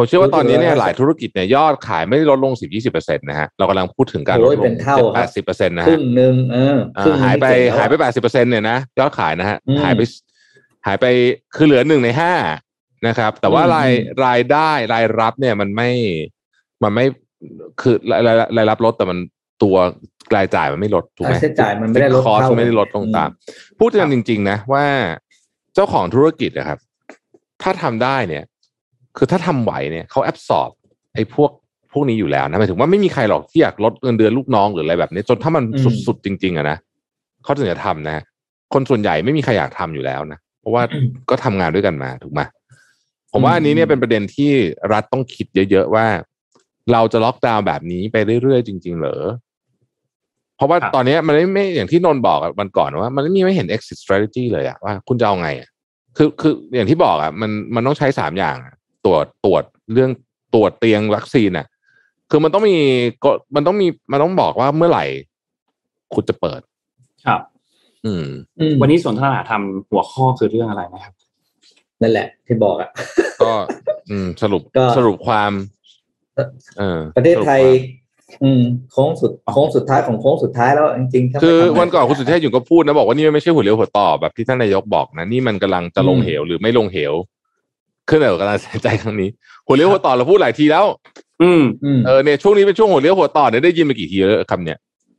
ผมเชื่อว่าตอนนี้เนี่ยรู้สึกว่าหลายธุรกิจเนี่ยยอดขายไม่ได้ลดลงสิบยี่สิบเปอร์เซ็นต์นะฮะเรากำลังพูดถึงการลโอ้ดยลเป็งนเท่าเจ็ดคแปรับดสิบเปอร์เซ็นต์นะคฮะรึ่งหนึ่งเออครึ่งอ่าหายไปนี่เจ๋งแล้วหายไปแปดสิบเปอร์เซ็นต์เนี่ยนะยอดขายนะฮะอืมหายไปหายไปคือเหลือหนึ่งในห้านะครับ แต่ว่าอืมรายอืมรายได้รายรับเนี่ยมันไม่มันไม่คือรายรายรายรับลดแต่มันตัวรายจ่ายมันไม่ลดถูกไหมค่าใช้จ่ายมันไม่ได้ลดคอสเท่าไม่ได้ลดลงตาม พูดกันจริง ๆ นะว่าเจ้าของธุรกิจนะครับ ถ้าทำได้เนี่ย คือถ้าทำไหวเนี่ยเขาแอบสอบไอ้พวกพวกนี้อยู่แล้วนะหมายถึงว่าไม่มีใครหรอกที่อยากลดเงินเดือนลูกน้องหรืออะไรแบบนี้จนถ้ามันอืมสุดๆจริง ๆอะนะเขาถึงจะทำนะ คนส่วนใหญ่ไม่มีใครอยากทำอยู่แล้วนะเพราะว่าก็ทำงานด้วยกันมาถูกไหมผมว่าอันนี้เนี่ยเป็นประเด็นที่รัฐต้องคิดเยอะๆว่า เราจะล็อกดาวน์แบบนี้ไปเรื่อยๆจริง ๆ เหรอเพราะว่าครับตอนนี้มันไม่ไม่อย่างที่นนท์บอกอะวันก่อนว่า มันไม่มีไม่เห็น exit strategy เลยอะว่าคุณจะเอาไงอะคือคืออย่างที่บอกอะมันมันต้องใช้สามอย่างอะ ตรวจตรวจเรื่องตรวจเตียงวัคซีนอะคือมันต้องมีก็มันต้องมีมันต้องบอกว่าเมื่อไหร่ คุณจะเปิด ครับ อืมอืมวันนี้สนทนาธรรมหัวข้อคือเรื่องอะไรนะครับ นั่นแหละ ที่บอกอะ ก็ อืม สรุปก็สรุปความเออประเทศไทยสรุปความอืมโค้งสุดโค้งสุดท้ายของโค้งสุดท้ายแล้วจริงๆถ้าไม่คือทำะไรวันก่อนคุณสุเทพอยู่ก็พูดนะบอกว่านี่ไม่ใช่หัวเลี้ยวหัวต่อแบบที่ท่านนายกบอกนะนี่มันกำลังจะลงเหวหรือไม่ลงเหว ขึ้นอยู่กับการตัดสินใจครั้งนี้หัวเลี้ยวหัวต่อเราพูดหลายทีแล้วอืมอืมเออเนี่ยช่วงนี้เป็นช่วงหัวเลี้ยวหัวต่อเนี่ยได้ยินมากี่ทีแล้วคำเนี้ย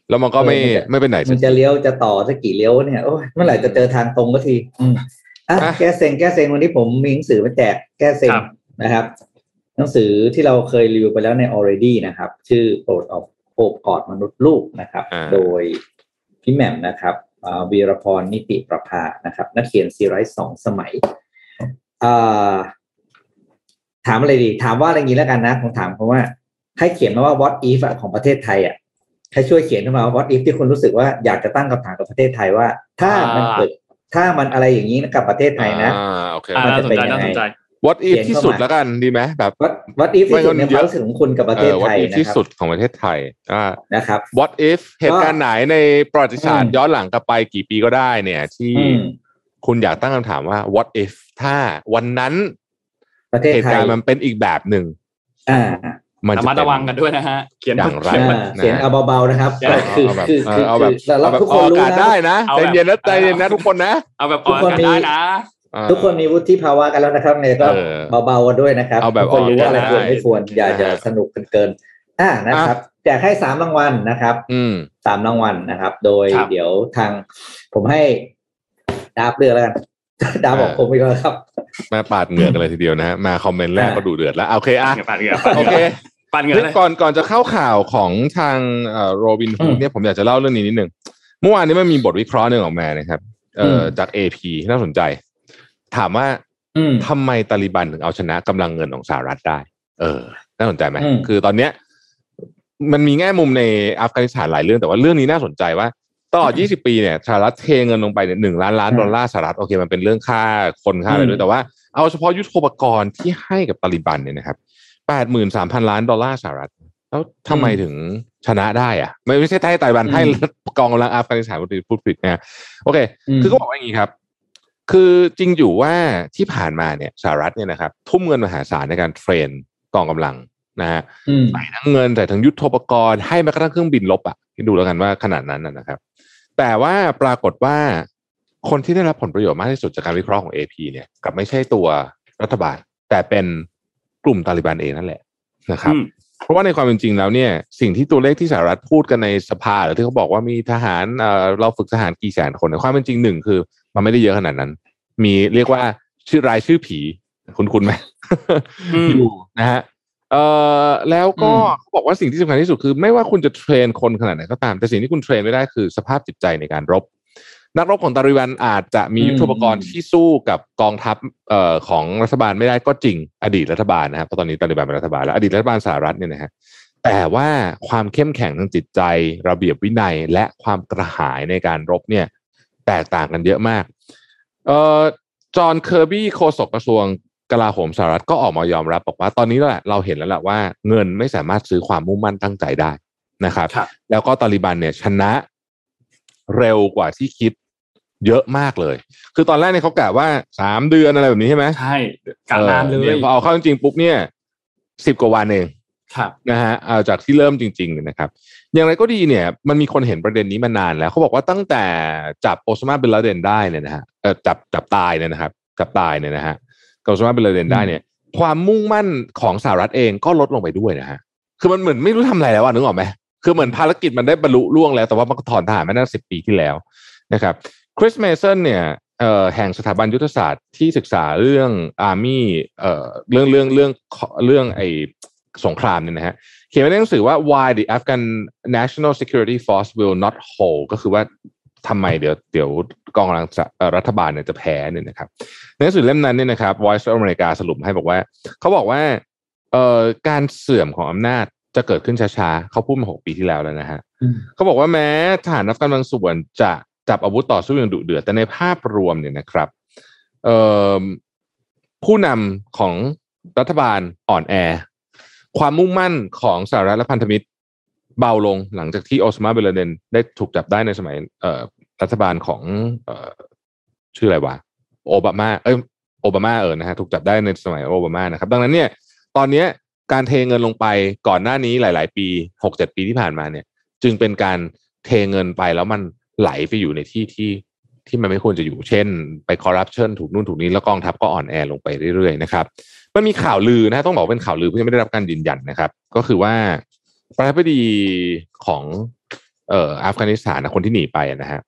แล้วมันก็ไม่เออมันจะไม่เป็นไหนสัมักนทีจะเลี้ยวจะต่อสักกี่เลี้ยวเนี่ยโอ้ยเมื่อไหร่จะเจอทางตรงก็ทีอืมอะอะแก้เซ็งแก้เซ็งวันนี้ผมมีหนังสือมาแจกแก้เซ็งครับนะครับ หนังสือที่เราเคยรีวิวไปแล้วใน already นะครับ ชื่อโปรดออกโอบกอดมนุษย์ลูกนะครับอ่าโดยพี่แหม่มนะครับอ่าวีรพรนิติประภานะครับ นักเขียนซีไรส์สองสมัยอ่า ถามอะไรดี ถามว่าอะไรอย่างนี้แล้วกันนะผมถามเพราะว่าให้เขียนมาว่า what if อะของประเทศไทยอะให้ช่วยเขียนขึ้นมาว่า what if ที่คุณรู้สึกว่าอยากจะตั้งคำถามกับประเทศไทยว่า ถ้ามันอ่าเกิดถ้ามันอะไรอย่างนี้กับประเทศไทยนะอ่าโอเคอ่ามันน่าจะสนเป็นใจยังไงน่าสนใจ what if เขียนที่เข้าสุดมาแล้วกันดีไหมแบบ what what if ที่สุดในไม่งั้นคเยวามอะรู้สึกของคุณกับประเอเทศอไท what ย if นะที่ครับสุดของประเทศไทยอ่านะครับ what if เหตุการณ์ไหนในประวัติศาสตอืร์มย้อนหลังกลับไปกี่ปีก็ได้เนี่ย ที่อืม คุณอยากตั้งคำถามว่า what if ถ้าวันนั้นประเทศเหตุไทยการณ์มันเป็นอีกแบบหนึ่งอ่ามันระจะมัดเป็นระวังกันด้วยนะฮะ เขียนอย่างไรเขียนมาอ่าเสียงเอาเบาๆนะครับเอาก็คือเอาแบบคือเอคืออเอาแบบคือเราเอาแบบทุกอคอนกรู้อากาศนะได้นะเอาใจแบบเย็นนะใจเย็นนะทุกคนนะ เอาแบบอทุอกกคนอากาศมีได้นะอ่าทุกคนมีวุฒิภาวะกันแล้วนะครับเนี่ยก็เออเบาๆกันด้วยนะครับเอาแบบทุกคนรู้ว่าอะไรออกควรได้ไม่ควรอย่านะฮะจะสนุกกันเกิน อ่านะครับแจกให้สามรางวัลนะครับอืมสามรางวัลนะครับ โดยครับเดี๋ยวทางผมให้ ดาบเลือกแล้วกันดาบบอกอ่าผมไปก่อนครับ มาปาดเหงื่อกันเลยทีเดียวนะฮะมาคอมเมนต์แรกอ่าก็ดูเดือดแล้วโอเคอะปาดเหงื่อโอเคปาดเหงื่อเรื่องเลยก่อนก่อนจะเข้าข่าวของทางโรบินฮูดเนี่ยผมอยากจะเล่าเรื่องนี้นิดหนึ่งเมื่อวานนี้มันมีบทวิเคราะห์หนึ่งออกมานะครับ เอ่อจาก AP น่าสนใจ ถามว่าอืมทำไมตาลิบันถึงเอาชนะกำลังเงินของสหรัฐได้ เออ น่าสนใจไหมอืมคือตอนเนี้ย มันมีแง่มุมในอัฟกานิสถานหลายเรื่องแต่ว่าเรื่องนี้น่าสนใจว่า ตลอด 20 ปีเนี่ยสหรัฐเทเงินลงไปเนี่ยหนึ่งล้านล้านดอลลาร์สหรัฐโอเคมันเป็นเรื่องค่าคนค่าอะไรด้วยแต่ว่าเอาเฉพาะยุทโธปกรณ์ที่ให้กับตาลิบันเนี่ยนะครับแปดหมื่นสามพันล้านดอลลาร์สหรัฐแล้วทำไมถึงชนะได้อะไม่ไม่ใช่ให้ไต้หวันอืมให้กองกำลังอัฟกานิสถานพูดผิดนะโอเคอืมคือก็บอกว่าอย่างนี้ครับ คือจริงอยู่ว่าที่ผ่านมาเนี่ยสหรัฐเนี่ยนะครับ ทุ่มเงินมหาศาลในการเทรนกองกำลังนะฮะอืมใส่ทั้งเงินใส่ทั้งยุทโธปกรณ์ให้แม้กระทั่งเครื่องบินลบอะคิดดูแล้วกันว่าขนาดนั้นนะนะครับ แต่ว่าปรากฏว่าคนที่ได้รับผลประโยชน์มากที่สุดจากการวิเคราะห์ของ AP เนี่ยกลับไม่ใช่ตัวรัฐบาล แต่เป็นกลุ่มตาลิบันเองนั่นแหละนะครับอืมเพราะว่าในความเป็นจริงแล้วเนี่ย สิ่งที่ตัวเลขที่สหรัฐพูดกันในสภาหรือที่เขาบอกว่ามีทหารเอ่อเราฝึกทหารกี่แสนคนในความเป็นจริงหนึ่งคือ มันไม่ได้เยอะขนาดนั้น มีเรียกว่าชื่อรายชื่อผี คุณคุณไหมอืมอยู่นะฮะ เอ่อแล้วก็เขาบอกว่าสิ่งที่สำคัญที่สุดคือ ไม่ว่าคุณจะเทรนคนขนาดไหนก็ตาม แต่สิ่งที่คุณเทรนไม่ได้คือสภาพจิตใจในการรบ นักรบของตาลิบันอาจจะมียุทโธปกรณ์ที่สู้กับกองทัพเอ่อของรัฐบาลไม่ได้ก็จริง อดีตรัฐบาลนะครับเพราะตอนนี้ตาลิบันเป็นรัฐบาลแล้วอดีตรัฐบาลสหรัฐเนี่ยนะฮะแต่ว่าความเข้มแข็งทางจิตใจ ระเบียบวินัยและความกระหายในการรบเนี่ย แตกต่างกันเยอะมาก เอ่อจอห์นเคอร์บี้โฆษกกระทรวง กลาโหมสหรัฐก็ออกมายอมรับบอกว่าตอนนี้แหละเราเห็นแล้วแหละว่าเงินไม่สามารถซื้อความมุ่งมั่นตั้งใจได้นะครับครับแล้วก็ตาลิบันเนี่ยชนะเร็วกว่าที่คิดเยอะมากเลย คือตอนแรกเนี่ยเขากะว่าสามเดือนอะไรแบบนี้ใช่ไหมใช่การนานเลออยพอเอาเข้าจริงๆปุ๊บเนี่ยสิบกว่าวันเองครับนะฮะเอาจากที่เริ่มจริงๆนะครับ อย่างไรก็ดีเนี่ย มันมีคนเห็นประเด็นนี้มานานแล้ว เขาบอกว่าตั้งแต่จับโอซามาบินลาเดนได้เนี่ยนะฮะเออจับจับตายเนี่ยนะครับ จับตายเนี่ยนะฮะ กับโอซามาบินลาเดนได้เนี่ย ความมุ่งมั่นของสหรัฐเองก็ลดลงไปด้วยนะฮะคือมันเหมือนไม่รู้ทำอะไรแล้วอะนึกออกไหมคือเหมือนภารกิจมันได้บรรลุล่วงแล้วแต่ว่ามันก็ถอนทหารมาตั้งสิบปีที่แล้วนะครับคริสเมสันเนี่ยเอ่อแห่งสถาบันยุทธศาสตร์ที่ศึกษาเรื่องอาร์มี่เอ่อเรื่องเรื่องเรื่องเรื่องไอสงครามเนี่ยนะฮะเขียนไว้ในหนังสือว่า why the Afghan National Security Force will not hold ก็คือว่า ทำไมเดี๋ยวเดี๋ยวกองกำลังจะเอ่อรัฐบาลเนี่ยจะแพ้เนี่ยนะครับในหนังสือเล่มนั้นเนี่ยนะครับ Voice of America สรุปให้บอกว่า เขาบอกว่าเอ่อการเสื่อมของอำนาจจะเกิดขึ้นช้าๆ เขาพูดมาหกปีที่แล้วแล้วนะฮะอืมเขาบอกว่าแม้ทหารอัฟกันบางส่วนจะจับอาวุธต่อสู้อย่างดุเดือดแต่ในภาพรวมเนี่ยนะครับเอ่อผู้นำของรัฐบาลอ่อนแอ ความมุ่งมั่นของสหรัฐและพันธมิตร เบาลงหลังจากที่ออสมาเบลเดนได้ถูกจับได้ในสมัยเออรัฐบาลของเออชื่ออะไรวะโอบามาเอ้ยโอบามาเออนะฮะถูกจับได้ในสมัยโอบามานะครับ ดังนั้นเนี่ย ตอนเนี้ยการเทเงินลงไปก่อนหน้านี้หลาย ๆ ปีหกเจ็ดปีที่ผ่านมาเนี่ย จึงเป็นการเทเงินไปแล้วมันไหลไปอยู่ในที่ที่ที่มันไม่ควรจะอยู่เช่น ไปคอร์รัปชันถูกนู่นถูกนี้แล้วกองทัพก็อ่อนแอลงไปเรื่อย ๆ นะครับ มันมีข่าวลือนะต้องบอกเป็นข่าวลือเพื่อไม่ได้รับการยืนยันนะครับ ก็คือว่า ประธานาธิบดีของเอ่ออัฟกานิสถานนะคนที่หนีไปนะฮะ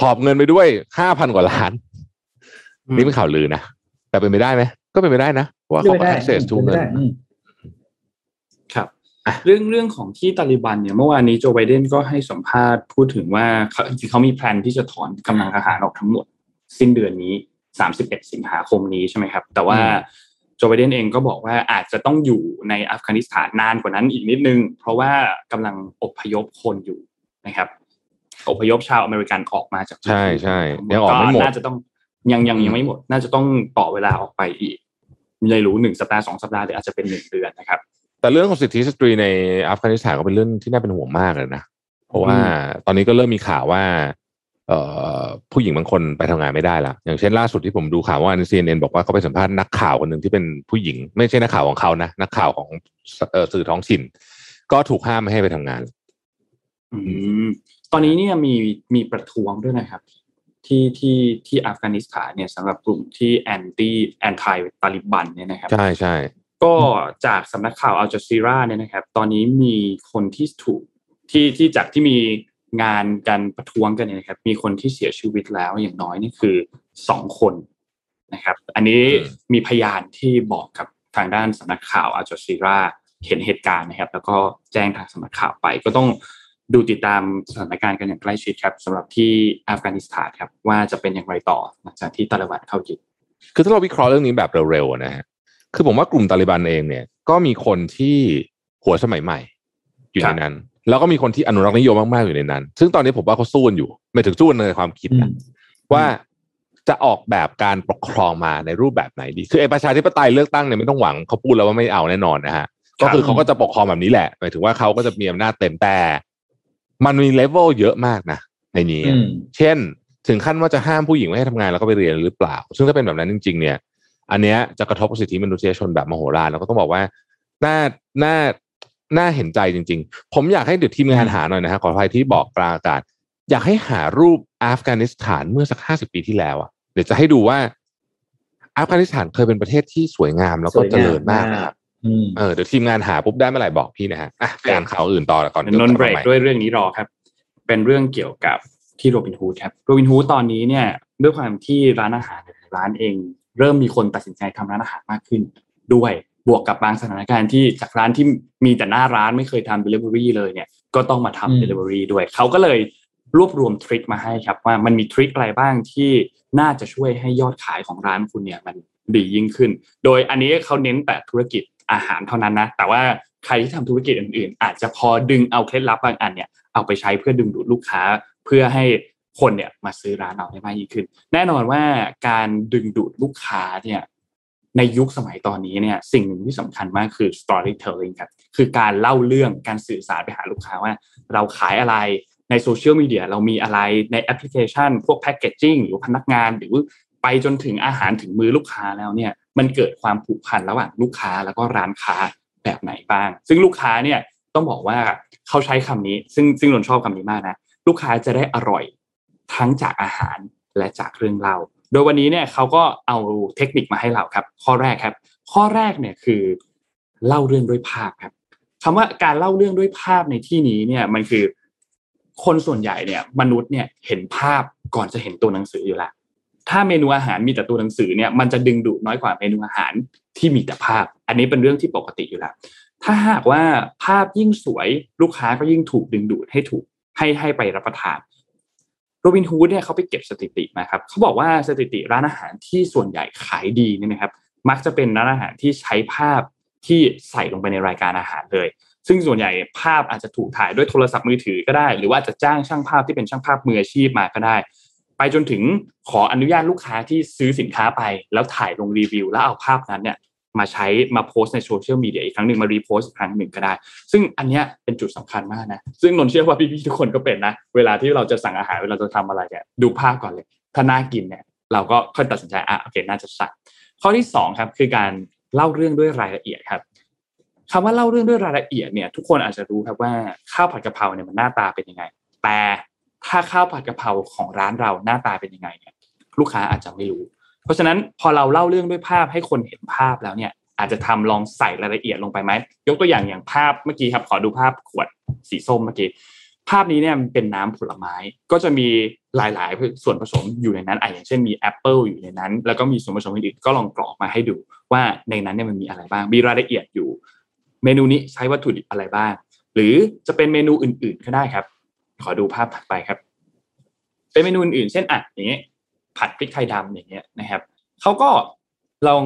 หอบเงินไปด้วยห้าพันกว่าล้านอืมนี่เป็นข่าวลือนะ แต่เป็นไปได้ไหมก็เป็นไปได้นะเพราะว่าเขาก็ access to เงินอืมครับเรื่องเรื่องของที่ตาลิบันเนี่ยเมื่อวานนี้โจไบเดนก็ให้สัมภาษณ์พูดถึงว่าเขาจริงๆเขามีแพลนที่จะถอนกำลังทหารออกทั้งหมด สิ้นเดือนนี้31สิงหาคมนี้ใช่ไหมครับ แต่ว่าอืม โจไบเดนเองก็บอกว่าอาจจะต้องอยู่ในอัฟกานิสถานนานกว่านั้นอีกนิดนึง เพราะว่ากำลังอพยพคนอยู่นะครับอพยพชาวอเมริกันออกมาจากพื้นใช่ที่ใช่ยังออกไม่หมดน่าจะต้องยังยังยังไม่หมด น่าจะต้องต่อเวลาออกไปอีกไม่รู้หนึ่งสัปดาห์สองสัปดาห์หรืออาจจะเป็นหนึ่งเดือนนะครับ แต่เรื่องของสิทธิสตรีในอัฟกานิสถานก็เป็นเรื่องที่น่าเป็นห่วงมากเลยนะ เพราะว่าตอนนี้ก็เริ่มมีข่าวว่าเอ่อ ผู้หญิงบางคนไปทำงานไม่ได้ละอย่างเช่นล่าสุดที่ผมดูข่าวว่า CNN บอกว่าเขาไปสัมภาษณ์นักข่าวคนหนึ่งที่เป็นผู้หญิง ไม่ใช่นักข่าวของเขานะนักข่าวของเอ่อสื่อท้องถิ่น ก็ถูกห้ามไม่ให้ไปทำงานอืมตอนนี้เนี่ยมีมีประท้วงด้วยนะครับ ที่ที่ที่อัฟกานิสถานเนี่ยสำหรับกลุ่มที่ anti anti ตาลิบันเนี่ยนะครับ ใช่ใช่ก็จากสำนักข่าวอัลจ z ซีราเนี่ยนะครับ ตอนนี้มีคนที่ถูกที่ที่จากที่มี งานการประท้วงกันเนี่ยนะครับ มีคนที่เสียชีวิตแล้วอย่างน้อยนี่คือสองคนนะครับ อันนี้มีพยานที่บอกกับทางด้านสำนักข่าวอัลจ z ซีราเห็นเหตุการณ์นะครับ แล้วก็แจ้งทางสำนักข่าวไป ก็ต้องดูติดตามสถานการณ์กันอย่างใกล้ชิดครับสำหรับที่อัฟกานิสถานครับ ว่าจะเป็นอย่างไรต่อหลังจากที่ตาลิบันเข้ายึดคือถ้าเราวิเคราะห์เรื่องนี้แบบเร็วๆนะฮะคือผมว่ากลุ่มตาลิบันเองเนี่ย ก็มีคนที่หัวสมัยใหม่ อยู่ครัในบนั้น แล้วก็มีคนที่อนุรักษ์นิยมมากๆอยู่ในนั้น ซึ่งตอนนี้ผมว่าเขาสู้กันอยู่ไม่ถึงสู้กันในความคิดอืนะมว่าจะออกแบบการปกครองมาในรูปแบบไหนดี คือไอ้ประชาธิปไตยเลือกตั้งเนี่ยไม่ต้องหวังเขาพูดแล้วว่าไม่เอาแน่นอนนะฮะ ก็คือเขาก็จะปกครองแบบนี้แหละหมายถึงว่าเขาก็จะมีอำนาจเต็มแต่ มันมีเลเวลเยอะมากนะในนี้อืมเช่น ถึงขั้นว่าจะห้ามผู้หญิงไม่ให้ทำงานแล้วก็ไปเรียนหรือเปล่า ซึ่งถ้าเป็นแบบนั้นจริง ๆ เนี่ย อันเนี้ยจะกระทบกับสิทธิมนุษยชนแบบมโหฬารแล้วก็ต้องบอกว่าน่าน่า น่าเห็นใจจริง ๆ ผมอยากให้เดี๋ยวทีมงานหาหน่อยนะฮะขออภัยที่บอกกลางอากาศอยากให้หารูปอัฟกานิสถานเมื่อสักห้าสิบปีที่แล้วอะเดี๋ยวจะให้ดูว่าอัฟกานิสถานเคยเป็นประเทศที่สวยงามแล้วก็เจริญมากนะครับอืมเออเดี๋ยวทีมงานหาปุ๊บได้เมื่อไหร่บอกพี่นะฮะอะไปอ่านข่าวอื่นต่อก่อนนนท์เบรกใหม่ด้วยเรื่องนี้รอครับ เป็นเรื่องเกี่ยวกับที่โรบินฮูดครับโรบินฮูดตอนนี้เนี่ย ด้วยความที่ร้านอาหารหลายๆร้านเอง เริ่มมีคนตัดสินใจทำร้านอาหารมากขึ้นด้วย บวกกับบางสถานการณ์ที่จากร้านที่มีแต่หน้าร้านไม่เคยทำ delivery เลยเนี่ยก็ต้องมาอืมทำ delivery ด้วยเขาก็เลยรวบรวมทริคมาให้ครับว่ามันมีทริคอะไรบ้างที่น่าจะช่วยให้ยอดขายของร้านคุณเนี่ยมันดียิ่งขึ้น โดยอันนี้เขาเน้นแต่ธุรกิจอาหารเท่านั้นนะ แต่ว่าใครที่ทำธุรกิจอื่นๆ อาจจะพอดึงเอาเคล็ดลับบางอันเนี่ยเอาไปใช้เพื่อดึงดูดลูกค้า เพื่อให้คนเนี่ยมาซื้อร้านเราได้มากยิ่งขึ้น แน่นอนว่าการดึงดูดลูกค้าเนี่ย ในยุคสมัยตอนนี้เนี่ยสิ่งหนึ่งที่สำคัญมากคือ storytelling ครับคือการเล่าเรื่องการสื่อสารไปหาลูกค้าว่า เราขายอะไรในโซเชียลมีเดียเรามีอะไรในแอปพลิเคชัน พวก packaging หรือพนักงาน หรือไปจนถึงอาหารถึงมือลูกค้าแล้วเนี่ยมันเกิดความผูกพันระหว่างลูกค้าแล้วก็ร้านค้าแบบไหนบ้าง ซึ่งลูกค้าเนี่ยต้องบอกว่าเขาใช้คำนี้ ซึ่งซึ่งนนชอบคำนี้มากนะ ลูกค้าจะได้อร่อยทั้งจากอาหารและจากเรื่องเล่า โดยวันนี้เนี่ยเขาก็เอาเทคนิคมาให้เราครับ ข้อแรกครับ ข้อแรกเนี่ยคือเล่าเรื่องด้วยภาพครับคำว่าการเล่าเรื่องด้วยภาพในที่นี้เนี่ยมันคือคนส่วนใหญ่เนี่ย มนุษย์เนี่ยเห็นภาพก่อนจะเห็นตัวหนังสืออยู่ล้วถ้าเมนูอาหารมีแต่ตัวหนังสือเนี่ยมันจะดึงดูดน้อยกว่าเมนูอาหารที่มีแต่ภาพ อันนี้เป็นเรื่องที่ปกติอยู่แล้วถ้าหากว่าภาพยิ่งสวยลูกค้าก็ยิ่งถูกดึงดูดให้ถูกให้ให้ไปรับประทาน โรบินฮูดเนี่ยเขาไปเก็บสถิติมาครับเขาบอกว่าสถิติร้านอาหารที่ส่วนใหญ่ขายดีเนี่ยนะครับ มักจะเป็นร้านอาหารที่ใช้ภาพที่ใส่ลงไปในรายการอาหารเลย ซึ่งส่วนใหญ่ภาพอาจจะถูกถ่ายด้วยโทรศัพท์มือถือก็ได้ หรือว่าจะจ้างช่างภาพที่เป็นช่างภาพมืออาชีพมาก็ได้ ไปจนถึงขออนุญาตลูกค้าที่ซื้อสินค้าไป แล้วถ่ายลงรีวิว แล้วเอาภาพนั้นเนี่ย มาใช้มาโพสในโซเชียลมีเดียอีกครั้งหนึ่งมารีโพสอีกครั้งหนึ่งก็ได้ ซึ่งอันเนี้ยเป็นจุดสำคัญมากนะ ซึ่งนนเชื่อว่าพี่ๆทุกคนก็เป็นนะ เวลาที่เราจะสั่งอาหารเวลาจะทำอะไรเนี่ยดูภาพก่อนเลย ถ้าน่ากินเนี่ยเราก็ค่อยตัดสินใจอะโอเคน่าจะสั่งข้อที่สองครับคือการเล่าเรื่องด้วยรายละเอียดครับคำว่าเล่าเรื่องด้วยรายละเอียดเนี่ย ทุกคนอาจจะรู้ครับว่าข้าวผัดกะเพราเนี่ยมันหน้าตาเป็นยังไง แต่ถ้าข้าวผัดกะเพราของร้านเราหน้าตาเป็นยังไงเนี่ยลูกค้าอาจจะไม่รู้ เพราะฉะนั้นพอเราเล่าเรื่องด้วยภาพให้คนเห็นภาพแล้วเนี่ย อาจจะทำลองใส่รายละเอียดลงไปไหมยกตัวอย่างอย่างภาพเมื่อกี้ครับ ขอดูภาพขวดสีส้มเมื่อกี้ภาพนี้เนี่ยมันเป็นน้ำผลไม้ ก็จะมีหลาย ๆ ส่วนผสมอยู่ในนั้นอะอย่างเช่นมีแอปเปิลอยู่ในนั้น แล้วก็มีส่วนผสมอื่นๆก็ลองกรอกมาให้ดูว่าในนั้นเนี่ยมันมีอะไรบ้าง มีรายละเอียดอยู่ เมนูนี้ใช้วัตถุดิบอะไรบ้าง หรือจะเป็นเมนูอื่น ๆ ก็ได้ครับ ขอดูภาพถัดไปครับ เป็นเมนูอื่นๆเช่นอะอย่างเงี้ย ผัดพริกไทยดำอย่างเงี้ยนะครับเขาก็ลอง